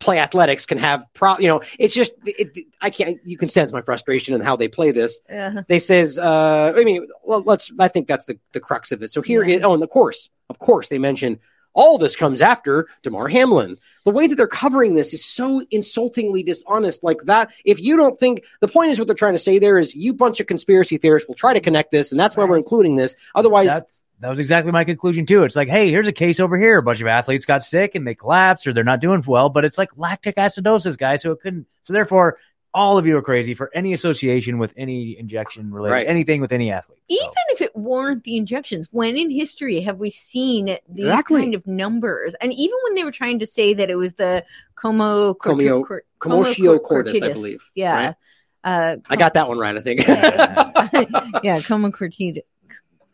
play athletics can have pro. You know, it's just it, it- I can't. You can sense my frustration in how they play this. Uh, They says, uh, I mean, well, let's. I think that's the the crux of it. So here Yeah. is. Oh, and of course, of course, they mention all this comes after Damar Hamlin. The way that they're covering this is so insultingly dishonest. Like that, if you don't think the point is what they're trying to say there is you bunch of conspiracy theorists will try to connect this, and that's why we're including this. Otherwise, That's that was exactly my conclusion too. It's like, hey, here's a case over here. A bunch of athletes got sick and they collapsed or they're not doing well, but it's like lactic acidosis, guys. So it couldn't. So therefore, all of you are crazy for any association with any injection related Right. anything with any athlete. So, even if it weren't the injections, when in history have we seen these Exactly. kind of numbers? And even when they were trying to say that it was the como Comio- cor- commotio como cordis, I believe, Yeah. right? Uh, I got that one right. I think. yeah, como cortitis.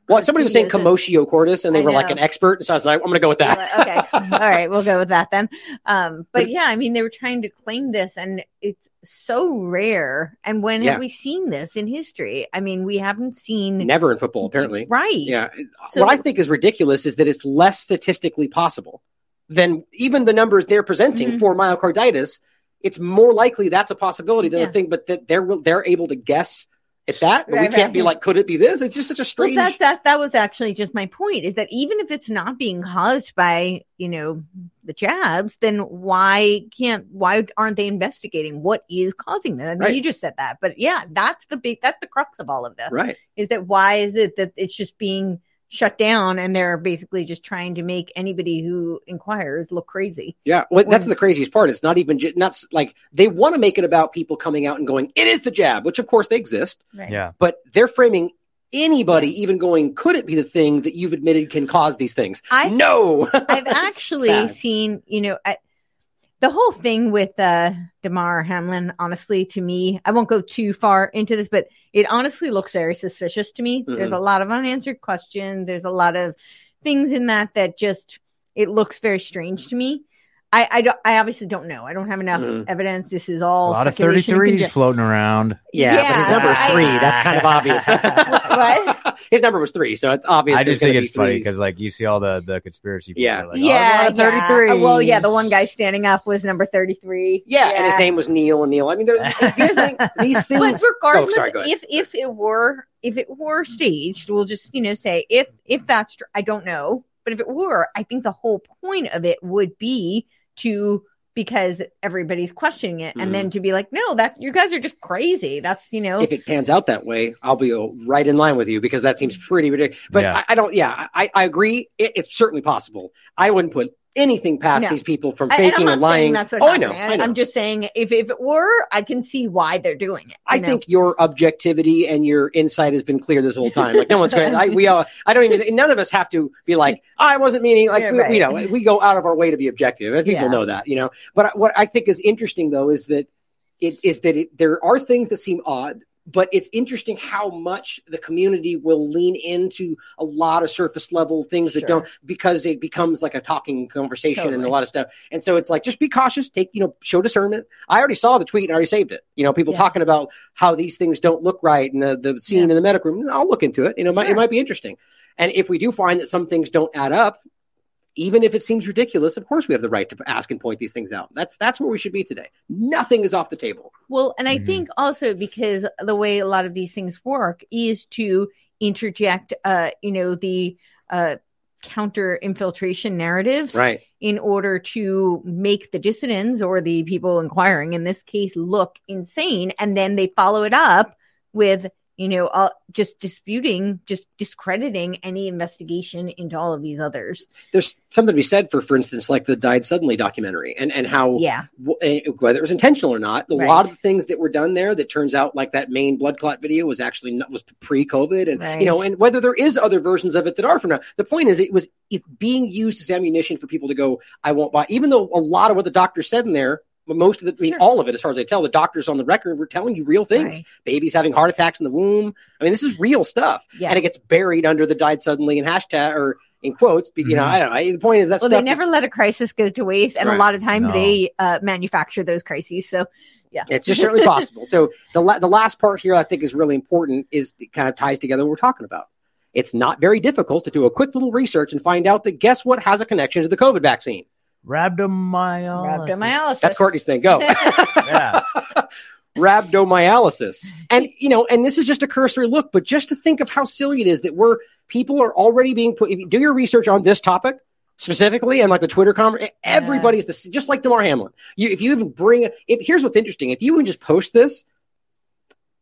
Well, somebody was saying commotio cordis, and they I were like an expert, so I was like, I'm going to go with that. okay. All right. We'll go with that then. Um, but yeah, I mean, they were trying to claim this and it's so rare. And when Yeah. have we seen this in history? I mean, we haven't seen. Never in football, apparently. Right. Yeah. So- what I think is ridiculous is that it's less statistically possible than even the numbers they're presenting Mhm. for myocarditis. It's more likely that's a possibility than Yeah. a thing, but that they're they're able to guess at that. But we can't right. be like, could it be this? It's just such a Well, strange. that that that was actually just my point is that even if it's not being caused by you know the jabs, then why can't why aren't they investigating what is causing that? I mean, Right. you just said that, but yeah, that's the big that's the crux of all of this right. is that why is it that it's just being shut down and they're basically just trying to make anybody who inquires look crazy. Yeah. Well, that's the craziest part. It's not even ju- not like they want to make it about people coming out and going, it is the jab, which of course they exist, Right. yeah. but they're framing anybody even going, could it be the thing that you've admitted can cause these things? I no. I've actually sad. seen, you know, I, the whole thing with uh, Damar Hamlin. Honestly, to me, I won't go too far into this, but it honestly looks very suspicious to me. There's Mm-hmm. a lot of unanswered questions. There's a lot of things in that that just it looks very strange to me. I I, don't, I obviously don't know. I don't have enough Mhm. evidence. This is all A all lot of speculation 33s conjec- floating around. Yeah, but his number is I- three. That's kind of obvious. What? His number was three, so it's obvious. I just think it's be funny because like you see all the the conspiracy. Yeah. are like, oh, yeah, it's a lot of yeah. 33s. Uh, Well, yeah, the one guy standing up was number 33. yeah, and his name was Neil and Neil. I mean, these, thing, these things. but regardless oh, sorry, if if it were if it were staged we'll just you know say if if that's true i don't know but if it were i think the whole point of it would be to because everybody's questioning it and then mm. to be like no that you guys are just crazy that's you know if it pans out that way, I'll be right in line with you because that seems pretty ridiculous. But Yeah. I, I don't. Yeah, I, I agree. It, it's certainly possible. I wouldn't put anything past No. these people from I, and I'm faking and lying. that's what oh, I know, I. I'm just saying if, if it were, I can see why they're doing it. I know? think your objectivity and your insight has been clear this whole time. Like no one's going. I we all. I don't even. None of us have to be like ah, I wasn't meaning. Like Yeah, we, right. you know, we go out of our way to be objective. And people Yeah. know that. You know. But what I think is interesting though is that it is that it, there are things that seem odd. But it's interesting how much the community will lean into a lot of surface level things that don't because it becomes like a talking conversation and a lot of stuff. And so it's like just be cautious, take you know, show discernment. I already saw the tweet and I already saved it. You know, people Yeah. talking about how these things don't look right and the, the scene Yeah. in the medical room. I'll look into it. You know, it might, it might be interesting. And if we do find that some things don't add up, even if it seems ridiculous, of course we have the right to ask and point these things out. That's that's where we should be today. Nothing is off the table. Well, and I Mhm. think also because the way a lot of these things work is to interject, uh, you know, the uh, counter infiltration narratives Right. in order to make the dissidents or the people inquiring in this case look insane, and then they follow it up with you know uh, just disputing, just discrediting any investigation into all of these others. There's something to be said for, for instance, like the Died Suddenly documentary and, and how Yeah, w- eh, whether it was intentional or not, a Right. lot of the things that were done there that turns out like that main blood clot video was actually not, was pre-COVID, and Right. you know, and whether there is other versions of it that are from now. The point is, it was it's being used as ammunition for people to go, I won't buy, even though a lot of what the doctor said in there most of the, I mean, Sure. all of it, as far as I tell, the doctors on the record were telling you real things. Right. Babies having heart attacks in the womb. I mean, this is real stuff. Yeah. And it gets buried under the died suddenly in hashtag or in quotes. But, you know, Mhm. I don't know. The point is that Well, stuff they never is- let a crisis go to waste, and Right. a lot of time No. they uh, manufacture those crises. So, yeah, It's just certainly possible. So the la- the last part here I think is really important is it kind of ties together what we're talking about. It's not very difficult to do a quick little research and find out that guess what has a connection to the COVID vaccine. Rhabdomyolysis. rhabdomyolysis. That's Courtney's thing. Go. Yeah. Rhabdomyolysis. And you know, and this is just a cursory look, but just to think of how silly it is that we're people are already being put. If you do your research on this topic specifically, and like the Twitter comment, everybody's this just like Damar Hamlin. You, if you even bring if here's what's interesting, if you even just post this.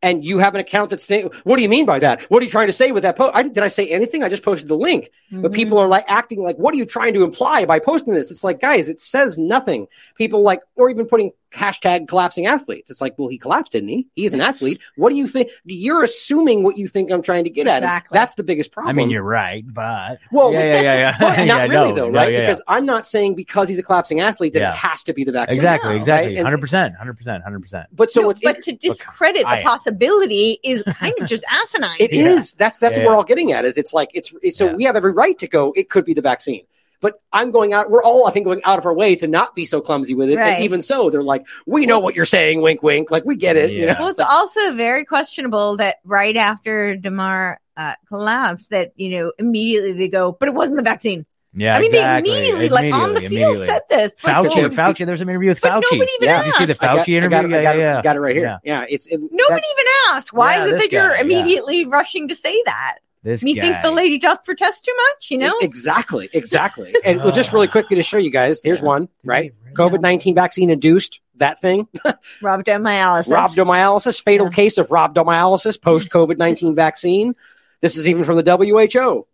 And you have an account that's saying, what do you mean by that? What are you trying to say with that post? I, did I say anything? I just posted the link but Mhm. people are like acting like what are you trying to imply by posting this it's like guys it says nothing people like or even putting hashtag collapsing athletes it's like well he collapsed didn't he he's an athlete what do you think you're assuming what you think i'm trying to get at Exactly. that's the biggest problem I mean, you're right, but Well, yeah, yeah, yeah, yeah. but not Yeah, really no, though right yeah, yeah. because i'm not saying because he's a collapsing athlete that Yeah. it has to be the vaccine exactly, No, exactly, hundred percent, hundred percent, hundred percent. but so No, it's but to discredit I- the possibility is kind of just asinine. It is. Yeah. That's that's Yeah, what we're all getting at. Is it's like it's, it's so Yeah. we have every right to go. It could be the vaccine, but I'm going out. We're all I think going out of our way to not be so clumsy with it. Right. And even so, they're like, we know what you're saying. Wink, wink. Like we get it. You know. Well, it's also very questionable that right after Damar uh, collapsed, that you know immediately they go, but it wasn't the vaccine. Yeah, I mean, exactly. they immediately, like on the Immediately, field, said this. Like, Fauci, well, Fauci. There's an interview with but Fauci. nobody even Yeah. Did you see the asked. I got- Fauci I got, interview? I got, yeah, yeah, got it right here. Yeah. Yeah, it's it, Nobody even asked. Why Yeah, is it this that you're guy, yeah. immediately rushing to say that? This Me guy. think the lady doth protest too much, you know? exactly, exactly. and well, just really quickly to show you guys, here's Yeah. one. Right, Yeah. COVID nineteen vaccine induced that thing. Rhabdomyolysis. Rhabdomyolysis, fatal Yeah. case of rhabdomyolysis post COVID 19 vaccine. This is even from the WHO.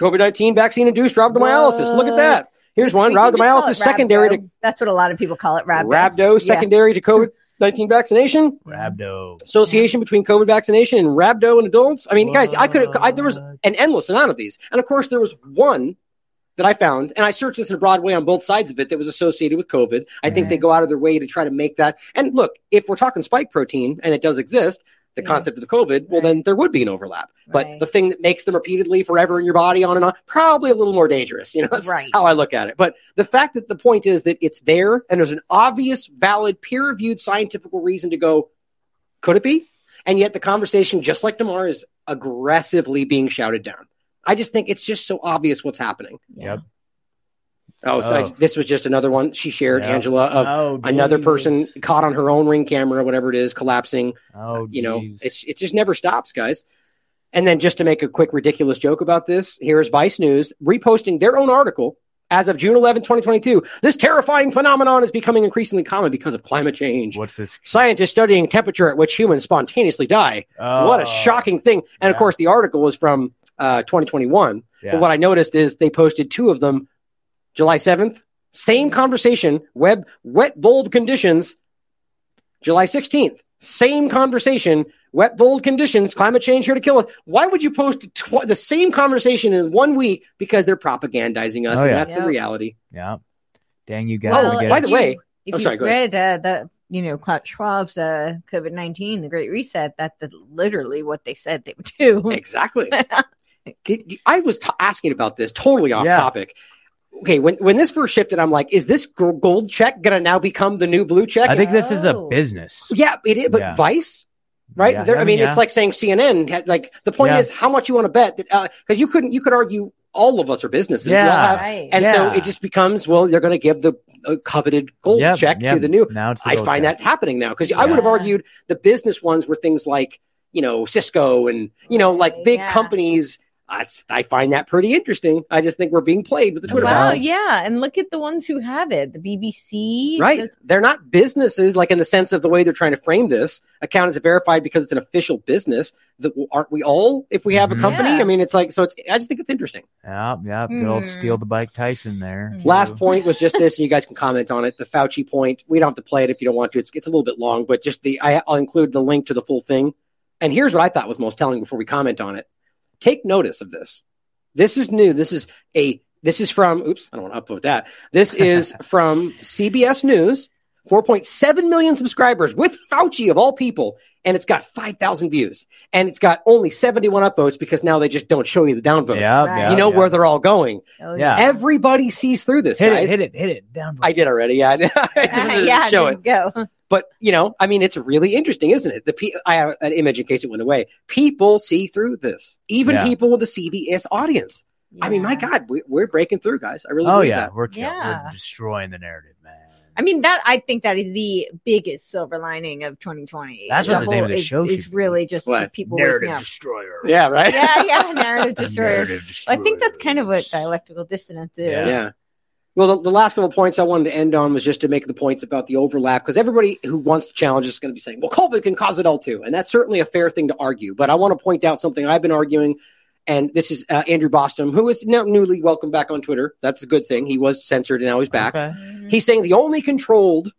COVID 19 vaccine induced rhabdomyolysis. Look at that. Here's one We can rhabdomyolysis it secondary to. That's what a lot of people call it. Rhabdo. rhabdo, Yeah. secondary to COVID 19 vaccination. Rhabdo. Association between COVID vaccination and rhabdo in adults. I mean, guys, I could I, there was an endless amount of these. And of course, there was one that I found, and I searched this in a broad way on both sides of it that was associated with COVID. I think mm-hmm. they go out of their way to try to make that. And look, if we're talking spike protein and it does exist, the Yeah. concept of the COVID, well, Right. then there would be an overlap. But Right. the thing that makes them repeatedly forever in your body on and on, probably a little more dangerous. You know, that's Right. how I look at it. But the fact that the point is that it's there and there's an obvious, valid, peer reviewed scientific reason to go, could it be? And yet the conversation, just like Damar, is aggressively being shouted down. I just think it's just so obvious what's happening. Yep. Oh, so I- Oh. this was just another one she shared, Yeah. Angela, of Oh, another person caught on her own ring camera, whatever it is, collapsing. Oh, you know, it's it just never stops, guys. And then just to make a quick ridiculous joke about this, here's Vice News reposting their own article as of June 11, 2022. This terrifying phenomenon is becoming increasingly common because of climate change. What's this? Scientists studying temperature at which humans spontaneously die. what a Oh, shocking thing. And of course, the article was from uh, 2021. Yeah. But what I noticed is they posted two of them July 7th, same conversation, web wet bulb conditions. July 16th, same conversation, wet bulb conditions, climate change here to kill us. Why would you post tw- the same conversation in one week? Because they're propagandizing us, Oh, and yeah. that's the reality. yeah. Dang you guys. Oh, again. by the you- way- if I'm you sorry, go ahead. read uh, the you know Klaus Schwab's uh, COVID nineteen, the Great Reset, that's the, literally what they said they would do. Exactly. I was t- asking about this totally off Yeah. topic. Okay, when when this first shifted, I'm like, is this gold check gonna now become the new blue check? I think this is a Oh. business. yeah, it is. But Yeah. Vice, right? Yeah, There- I, mean, yeah. it's like saying CNN. Had, like the point Yeah. is how much you want to bet that because you couldn't you could argue all of us are businesses. Yeah. have- Right. and so it just becomes well, they're going to give the uh, coveted gold Yep, check to the new. Now it's the I find check. that happening now because I would have argued the business ones were things like you know Cisco and you know like big yeah. companies. I, I find that pretty interesting. I just think we're being played with the Twitter. Wow, bots. yeah, and look at the ones who have it. The BBC, Right. the- They're not businesses like in the sense of the way they're trying to frame this. Account is verified because it's an official business. That aren't we all if we have a Mhm. company? Yeah. I mean, it's like so. It's. I just think it's interesting. Yeah, yeah. Good old Hmm. steal the bike Tyson there. Hmm. Last point was just this, and you guys can comment on it. The Fauci point. We don't have to play it if you don't want to. It's it's a little bit long, but just the I, I'll include the link to the full thing. And here's what I thought was most telling before we comment on it. Take notice of this. This is new. This is a. This is from. Oops, I don't want to upload that. This is from CBS News 4.7 million subscribers with Fauci of all people, and it's got 5,000 views, and it's got only 71 upvotes because now they just don't show you the downvotes. Yeah, Right. you know yeah. where they're all going. Oh, Yeah. Everybody sees through this, hit guys. it, hit it, hit it down. I did already. Yeah, I just didn't yeah, show it. you Go. But you know, I mean, it's really interesting, isn't it? The pe- I have an image in case it went away. People see through this, even Yeah. people with the CBS audience. I mean, my God, we, we're breaking through, guys. I really Oh yeah, that. we're Yeah. we're destroying the narrative, man. I mean that I think that is the biggest silver lining of 2020. That's what the name of the is, show is should really just What? the people narrative up. destroyer. Yeah, right. Yeah, yeah, narrative destroyer. Narrative I think that's kind of what dialectical dissidents is. Yeah. Yeah. Well, the, the last couple of points I wanted to end on was just to make the points about the overlap because everybody who wants to challenge is going to be saying, well, COVID can cause it all too. And that's certainly a fair thing to argue. But I want to point out something I've been arguing. And this is uh, Andrew Bostom, who is now newly welcomed back on Twitter. That's a good thing. He was censored and now he's back. Okay. Mhm. He's saying the only controlled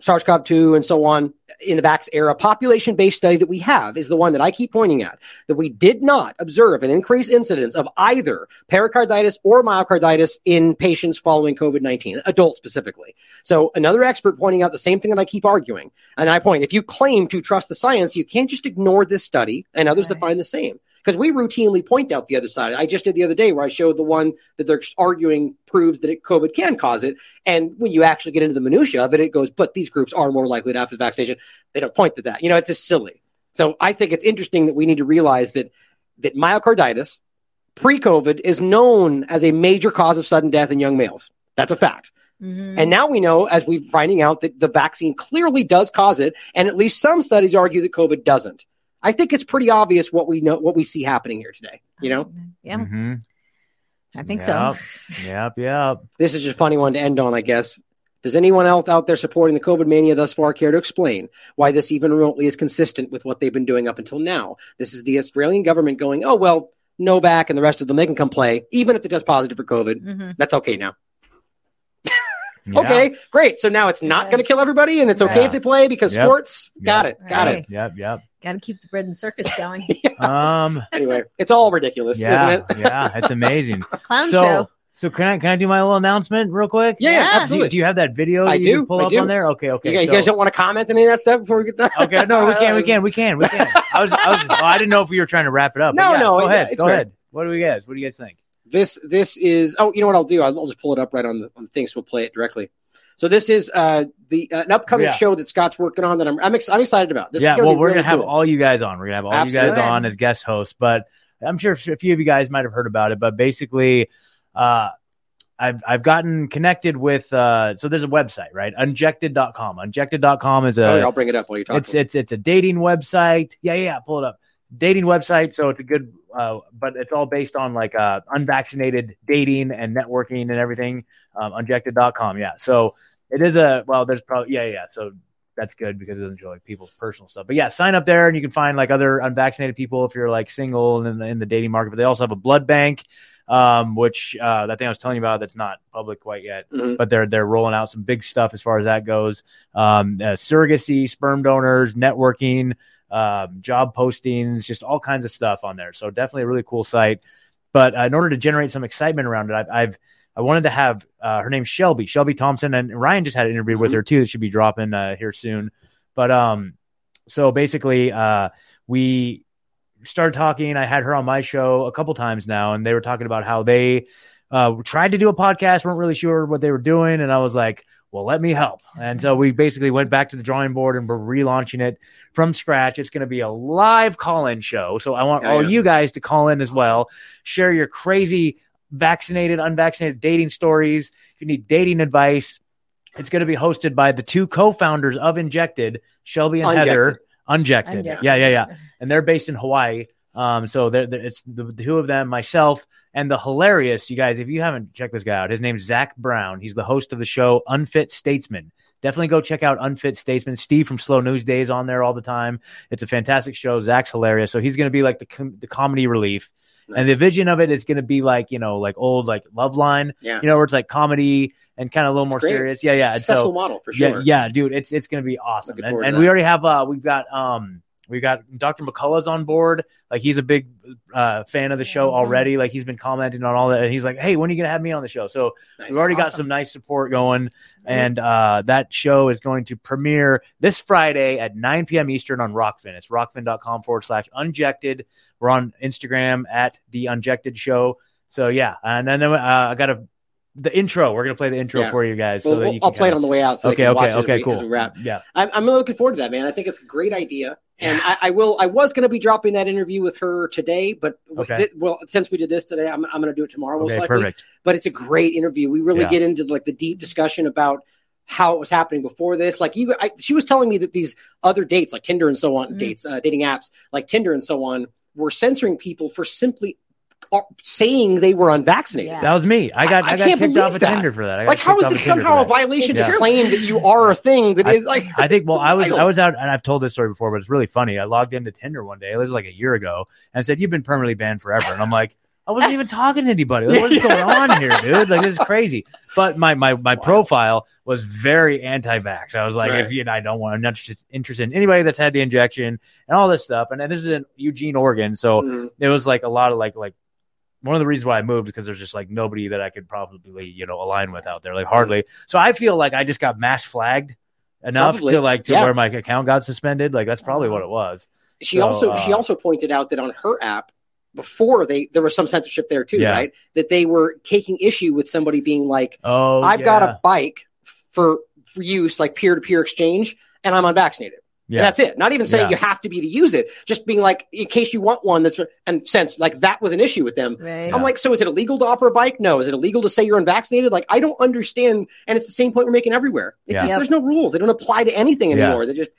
SARS-CoV-2 and so on in the Vax era population-based study that we have is the one that I keep pointing at, that we did not observe an increased incidence of either pericarditis or myocarditis in patients following COVID-19, adults specifically. So another expert pointing out the same thing that I keep arguing. And I point, if you claim to trust the science, you can't just ignore this study and others that find the same. Because we routinely point out the other side. I just did the other day where I showed the one that they're arguing proves that it, COVID can cause it. And when you actually get into the minutia of it, it goes, but these groups are more likely to have the vaccination. They don't point to that. You know, it's just silly. So I think it's interesting that we need to realize that that myocarditis pre-COVID is known as a major cause of sudden death in young males. That's a fact. Mhm. And now we know, as we're finding out, that the vaccine clearly does cause it, and at least some studies argue that COVID doesn't. I think it's pretty obvious what we know, what we see happening here today. You know, yeah, Mhm. I think Yep. so. Yep. Yep. this is just a funny one to end on, I guess. Does anyone else out there supporting the COVID mania thus far care to explain why this even remotely is consistent with what they've been doing up until now? This is the Australian government going, oh, well, Novak and the rest of them, they can come play, even if it does positive for COVID. hmm That's okay now. Yeah. Okay, great. So now it's not Yeah. going to kill everybody, and it's okay Yeah. if they play because Yep. sports. Got Yep. it. Got Right. it. Yep. Yep. Got to keep the bread and circus going. Um. Anyway, it's all ridiculous, Yeah. isn't it? yeah. It's amazing. Clown so, show. so can I can I do my little announcement real quick? Yeah, yeah, Yeah. Do you, absolutely. do you have that video? I that you can do, Pull I up do. on there. Okay. Okay. you, guys, you guys don't want to comment any of that stuff before we get done? Okay, no, we can, we can, we can, we can. I was, I was, oh, I didn't know if we were trying to wrap it up. No, yeah, no, go yeah, ahead, go fair. ahead. What do we guys? What do you guys think? This this is oh you know what I'll do I'll, I'll just pull it up right on the, on the thing so we'll play it directly. So this is uh the uh, an upcoming Yeah. show that Scott's working on that I'm I'm, ex- I'm excited about. This yeah, well, be we're really gonna have all you guys on. We're gonna have all you guys on as guest hosts, but I'm sure a few of you guys might have heard about it. But basically, uh, I've I've gotten connected with. Uh, so there's a website, right? Unjected.com. Unjected.com is a. Oh, yeah, I'll bring it up while you talk. it's it's it's a dating website. Yeah, yeah, pull it up. Dating website, so it's a good, uh, but it's all based on like uh, unvaccinated dating and networking and everything. Um, unjected.com, yeah. So it is a well. There's probably yeah, yeah. So that's good because it doesn't show like people's personal stuff. But yeah, sign up there and you can find like other unvaccinated people if you're like single and in the, in the dating market. But they also have a blood bank, um, which uh, that thing I was telling you about that's not public quite yet Mhm. but they're they're rolling out some big stuff as far as that goes. Um, uh, surrogacy, sperm donors, networking, um, job postings, just all kinds of stuff on there. So definitely a really cool site. But uh, in order to generate some excitement around it, I've, I've I wanted to have uh, her name's Shelby, Shelby Thompson, and Ryan just had an interview with her too. That should be dropping uh, here soon. But um, so basically, uh, we started talking. I had her on my show a couple times now, and they were talking about how they uh, tried to do a podcast, weren't really sure what they were doing, and I was like, "Well, let me help." And so we basically went back to the drawing board, and we're relaunching it from scratch. It's going to be a live call-in show, so I want all you guys to call in as well, share your crazy vaccinated, unvaccinated dating stories. If you need dating advice, it's going to be hosted by the two co-founders of Unjected, Shelby and Unjected. Heather. Unjected. Unjected. Yeah, yeah, yeah and they're based in Hawaii. Um, so they're, they're- it's the, the two of them, myself, and the hilarious you guys. If you haven't checked this guy out, his name's Zach Brown. He's the host of the show Unfit Statesman. Definitely go check out Unfit Statesman. Steve from Slow News Days on there all the time. It's a fantastic show. Zach's hilarious. So he's going to be like the com- the comedy relief. And the vision of it is going to be like you know like old like Love Line. Yeah. You know where it's like comedy and kind of a little It's more great. serious. Yeah, yeah. Successful so model for sure. yeah, yeah, dude, it's it's gonna be awesome. Looking And, and we already have uh we've got um we've got Dr. McCullough's on board. Like he's a big uh, fan of the show Mhm. already. Like he's been commenting on all that. And he's like, "Hey, when are you gonna have me on the show?" So Nice. we've already got some nice support going, and uh, that show is going to premiere this Friday at 9 p.m. Eastern on Rokfin. It's rokfin.com forward slash unjected. We're on Instagram at the Unjected Show. So yeah, and then uh, I got a the intro. We're gonna play the intro Yeah. for you guys. so that you can I'll play it kinda- on the way out. So they Okay, can watch okay, it as okay, we- cool. As we wrap. Yeah, I'm, I'm looking forward to that, man. I think it's a great idea, and I, I will. I was going to be dropping that interview with her today, but Okay. thi- well, since we did this today, I'm, I'm going to do it tomorrow most okay, likely. perfect. But it's a great interview. We really Yeah. get into like the deep discussion about how it was happening before this. Like you, I, she was telling me that these other dates, like Tinder and so on, Mhm. dates, uh, dating apps like Tinder and so on, were censoring people for simply uh, saying they were unvaccinated. Yeah. That was me. I got I- I, I got can't kicked believe off of that. Tinder for that. I Like, how kicked it somehow a for that. violation Yeah. to claim that you are a thing that I- is like? I think. Well, I was. I was out, and I've told this story before, but it's really funny. I logged into Tinder one day. It was like a year ago, and said you've been permanently banned forever. And I'm like, I wasn't even talking to anybody. Like, what's going on here, dude? Like this is crazy. But my my my Wow. profile was very anti-vax. I was like, Right. if you, I don't want, I'm not just interested in anybody that's had the injection and all this stuff. And then this is in Eugene, Oregon, so Mhm. it was like a lot of like like one of the reasons why I moved because there's just like nobody that I could probably you know align with out there, like hardly. So I feel like I just got mass flagged enough Probably. to like to Yeah. where my account got suspended. Like that's probably what it was. She So, also she uh, also pointed out that on her app before they there was some censorship there too, Yeah. right? That they were taking issue with somebody being like, Oh, "I've got a bike for for use like peer to peer exchange, and I'm unvaccinated." yeah. And that's it. Not even saying Yeah. you have to be to use it, just being like, in case you want one. That's and since like that was an issue with them. Right. I'm like, so is it illegal to offer a bike? No. Is it illegal to say you're unvaccinated? Like, I don't understand. And it's the same point we're making everywhere. It Yeah. just, Yep. there's no rules. They don't apply to anything Yeah. anymore. They're just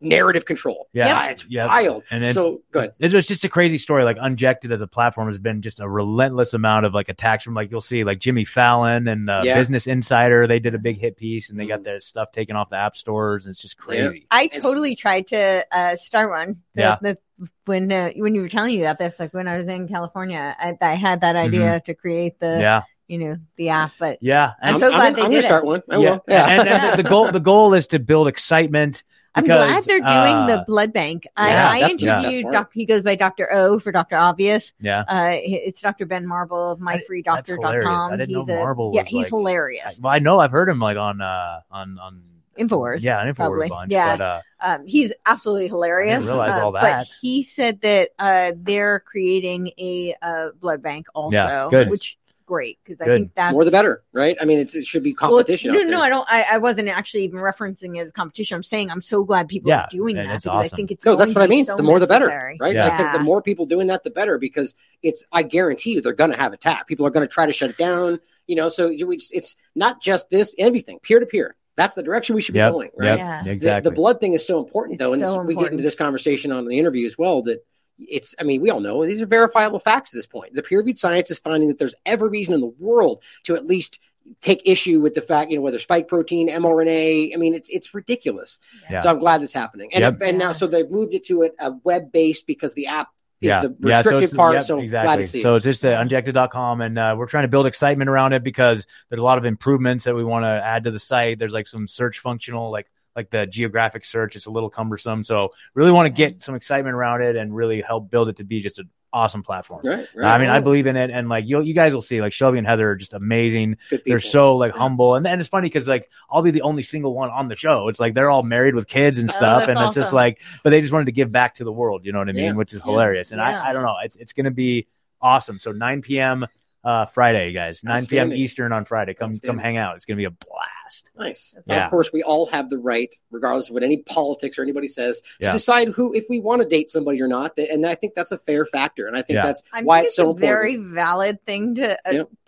narrative control. Yeah. Ah, it's Yep. wild. And it's, so good. it was just a crazy story. Like Unjected as a platform has been just a relentless amount of like attacks from like you'll see like Jimmy Fallon and uh, Yeah. Business Insider. They did a big hit piece and they got Mhm. their stuff taken off the app stores. And it's just crazy. I It's- totally tried to uh, start one. The, Yeah. the, when uh, when you were telling me about this, like when I was in California, I, I had that idea to create the Mm-hmm. Yeah, you know the app, but yeah. And I'm so glad they I'm did gonna it. start one. I yeah, will. Yeah. and, and the goal the goal is to build excitement. I'm because, glad they're doing uh, the blood bank. yeah, I, I that's- yeah, interviewed. Doc, he goes by Dr. O for Dr. Obvious. Yeah, Uh, it's Dr. Ben Marble of That's hilarious. myfreedoctor.com. I didn't he's know a, Marble yeah, was, he's like- hilarious. well, I know I've heard him like on uh on on Infowars. Yeah, on Infowars probably. bunch. Yeah. but, uh, Um, he's absolutely hilarious. realize Uh, all But he said that uh, they're creating a uh, blood bank also, Yeah, good. which is great because I Good. think that's More the better, right? I mean, it's, it should be Well, it's- competition. no, no. I don't. I, I wasn't actually even referencing it as competition. I'm saying I'm so glad people Yeah, are doing that it's because I think it's No, going that's what to I mean. so the more the better, right? Yeah. I think the more people doing that, the better because it's. I guarantee you, they're going to have attack. People are going to try to shut it down. You know, so we just, it's not just this. Everything peer to peer. That's the direction we should Yep, be going, right? yep, Yeah. The- exactly. The, blood thing is so important, though, and It's this, so we get into this conversation on the interview as well. That it's, I mean, we all know these are verifiable facts at this point. The peer-reviewed science is finding that there's every reason in the world to at least take issue with the fact, you know, whether spike protein, mRNA. I mean, it's it's ridiculous. Yeah. So I'm glad this happening, and Yep. and now so they've moved it to a, a web-based because the app is yeah, the yeah, so restricted it's- part. yep, so exactly. glad to see. So it. it's just uh, unjected.com, and uh, we're trying to build excitement around it because there's a lot of improvements that we want to add to the site. There's like some search functional, like like the geographic search. It's a little cumbersome, so really want to get some excitement around it and really help build it to be just an awesome platform. right, right. I mean, I believe in it, and like you, you guys will see, like Shelby and Heather are just amazing. They're so like humble, and and it's funny because like I'll be the only single one on the show. It's like they're all married with kids and Oh, stuff, that's and it's just like, but they just wanted to give back to the world. You know what I mean? Yeah. Which is Yeah. hilarious, and I I don't know, it's it's gonna be awesome. So 9 p.m. uh Friday, guys, 9 p.m. Eastern on Friday. Come come hang out. It's gonna be a blast. Nice. And Yeah. of course, we all have the right, regardless of what any politics or anybody says, to Yeah. decide who, if we want to date somebody or not. And I think that's a fair factor. And I think Yeah. that's I why think it's so a very valid thing to,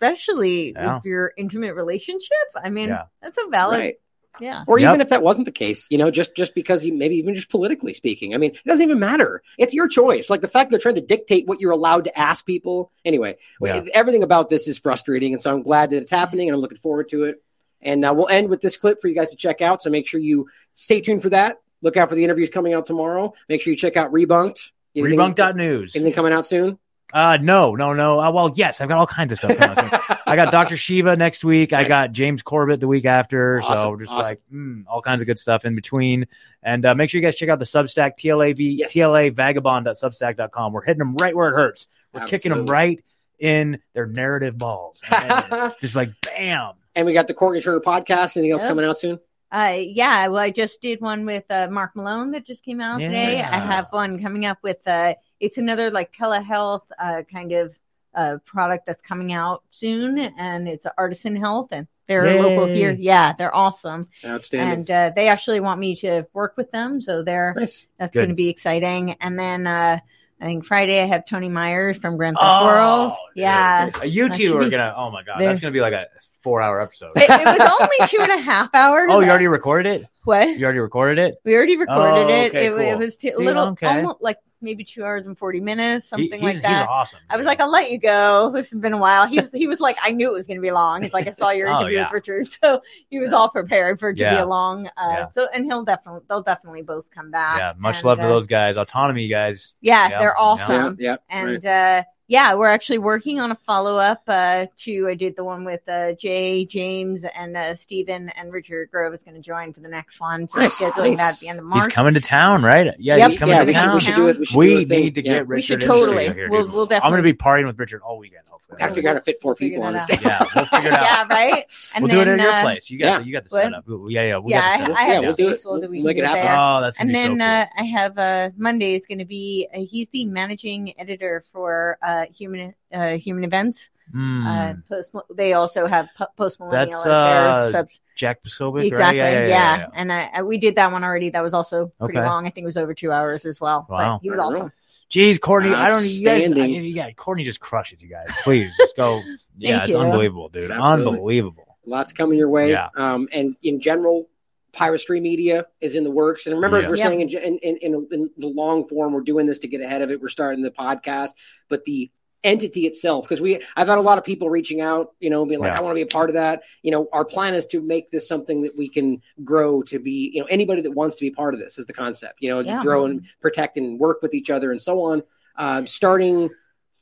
especially Yeah. with your intimate relationship. I mean, Yeah. that's a valid. Right. Yeah. Or Yep. even if that wasn't the case, you know, just just because you maybe even just politically speaking. I mean, it doesn't even matter. It's your choice. Like the fact they're trying to dictate what you're allowed to ask people. Anyway, Yeah. everything about this is frustrating, and so I'm glad that it's happening, and I'm looking forward to it. And uh, we'll end with this clip for you guys to check out. So make sure you stay tuned for that. Look out for the interviews coming out tomorrow. Make sure you check out Rebunked. Anything- Rebunked.news. Anything coming out soon? Uh, no, no, no. Uh, well, yes, I've got all kinds of stuff. Coming out soon. I got Dr. Shiva next week. I got James Corbett the week after. so just awesome. like mm, all kinds of good stuff in between. And uh, make sure you guys check out the Substack TLAV Yes. TLAvagabond.substack.com. We're hitting them right where it hurts. We're kicking them right in their narrative balls. And just like bam. and we got the Courtney Turner podcast. Anything else Yep. coming out soon? Uh, yeah, well, I just did one with uh, Mark Malone that just came out today. Yes. I have one coming up with uh, it's another like telehealth uh, kind of uh, product that's coming out soon, and it's Artisan Health, and they're Yay. local here. Yeah, they're awesome, Outstanding. and uh, they actually want me to work with them, so they're nice. that's going to be exciting. And then uh, I think Friday I have Tony Myers from Grand Theft Oh, World. dude. Yeah, Uh, You two are be- gonna. Oh my god, that's gonna be like a four-hour episode. it, it was only two and a half hours. oh, you already recorded it. what? You already recorded it. We already recorded Oh, it. okay, it. It was t- a See, little, okay. almost like maybe two hours and forty minutes, He- something he's, like that. He's awesome. I was like, I'll let you go. This has been a while. He was, he was like, I knew it was going to be long. He's like, I saw your Oh, interview yeah. with Richard, so he was all prepared for it to be a long. Uh, Yeah. So, and he'll definitely, they'll definitely both come back. yeah, much And, love to uh, those guys. Autonomy guys. Yeah, Yeah, they're awesome. yeah, And right. uh, yeah, we're actually working on a follow up uh, to. I did the one with uh, Jay, James, and uh, Stephen, and Richard Grove is going to join for the next one. So Nice, we're scheduling that at the end of March. He's coming to town, right? Yeah, Yep. he's coming yeah, to we should, town. we should do it. We should We do thing. need to Yeah. get Richard. We should totally. here, We'll- dude. we'll I'm going to be partying with Richard all weekend. Hopefully. Gotta figure out how to fit four Figure people on this thing. Yeah, we'll figure it out. yeah, right. And we'll do it then, at your uh, place. You got yeah. the, you got the What? setup. Yeah, yeah, we yeah, got I, the setup. I Yeah, have we'll do space. it. We'll, We'll we make can it do there. Oh, that's And then uh, I have uh, Monday is going to be uh, he's the managing editor for uh, Human uh, Human Events. Mm, Uh, post they also have post millennial That's, as their uh, subs. Jack Posobiec, Exactly, right? yeah, Yeah, yeah, yeah. And I, I, we did that one already. That was also pretty Okay. long. I think it was over two hours as well. Wow. But he was awesome. Jeez, Courtney, I don't. You guys, I, yeah, Courtney just crushes you guys. Please, just go. yeah, it's you. unbelievable, dude. Absolutely. Unbelievable. Lots coming your way. Yeah. Um, and in general, Piracy Media is in the works. And remember, as we're Yeah. saying in, in, in, in, in the long form, we're doing this to get ahead of it. We're starting the podcast, but the entity itself, because we, I've had a lot of people reaching out, you know, being like, Yeah. I want to be a part of that. You know, our plan is to make this something that we can grow to be, you know, anybody that wants to be part of this is the concept, you know, Yeah. grow and protect and work with each other and so on. Um, starting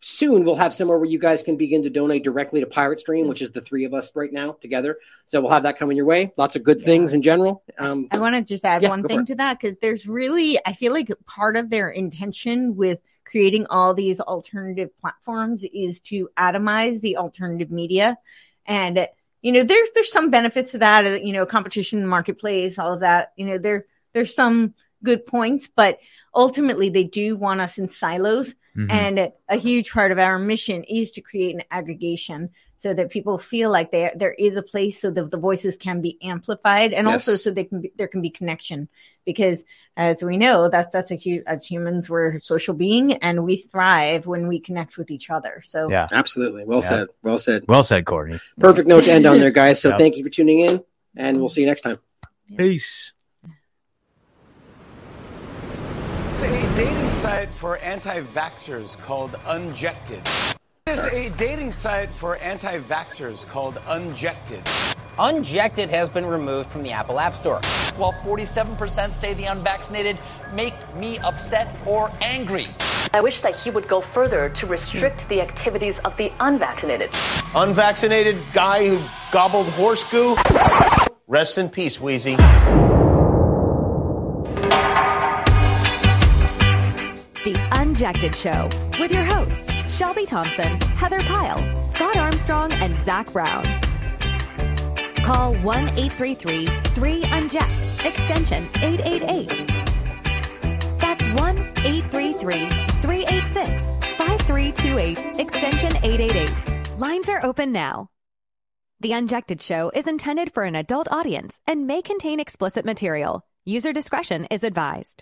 soon we'll have somewhere where you guys can begin to donate directly to pirate stream which is the three of us right now together so we'll have that coming your way lots of good Yeah. things in general um, I want to just add Yeah, one thing to that because there's really, I feel like part of their intention with creating all these alternative platforms is to atomize the alternative media. And, you know, there's, there's some benefits to that, uh, you know, competition in the marketplace, all of that, you know, there, there's some good points, but ultimately they do want us in silos. Mhm. And a huge part of our mission is to create an aggregation so that people feel like there there is a place so that the voices can be amplified and also so they can be, there can be connection because as we know that's that's a huge as humans we're a social being and we thrive when we connect with each other so Yeah. absolutely well Yeah. said well said Well said, Courtney. perfect note to end on there guys so Yep. thank you for tuning in and we'll see you next time Peace. It's a dating site for anti-vaxxers called Unjected. It's a dating site for anti-vaxxers called Unjected. Unjected has been removed from the Apple App Store. while 47% say the unvaccinated make me upset or angry. I wish that he would go further to restrict the activities of the unvaccinated. Unvaccinated guy who gobbled horse goo. Rest in peace, Wheezy. The Unjected Show with your hosts, Shelby Thompson, Heather Pyle, Scott Armstrong, and Zach Brown. Call 1 833 3 Unject, extension 888. That's 1 833 386 5328, extension 888. Lines are open now. The Unjected Show is intended for an adult audience and may contain explicit material. User discretion is advised.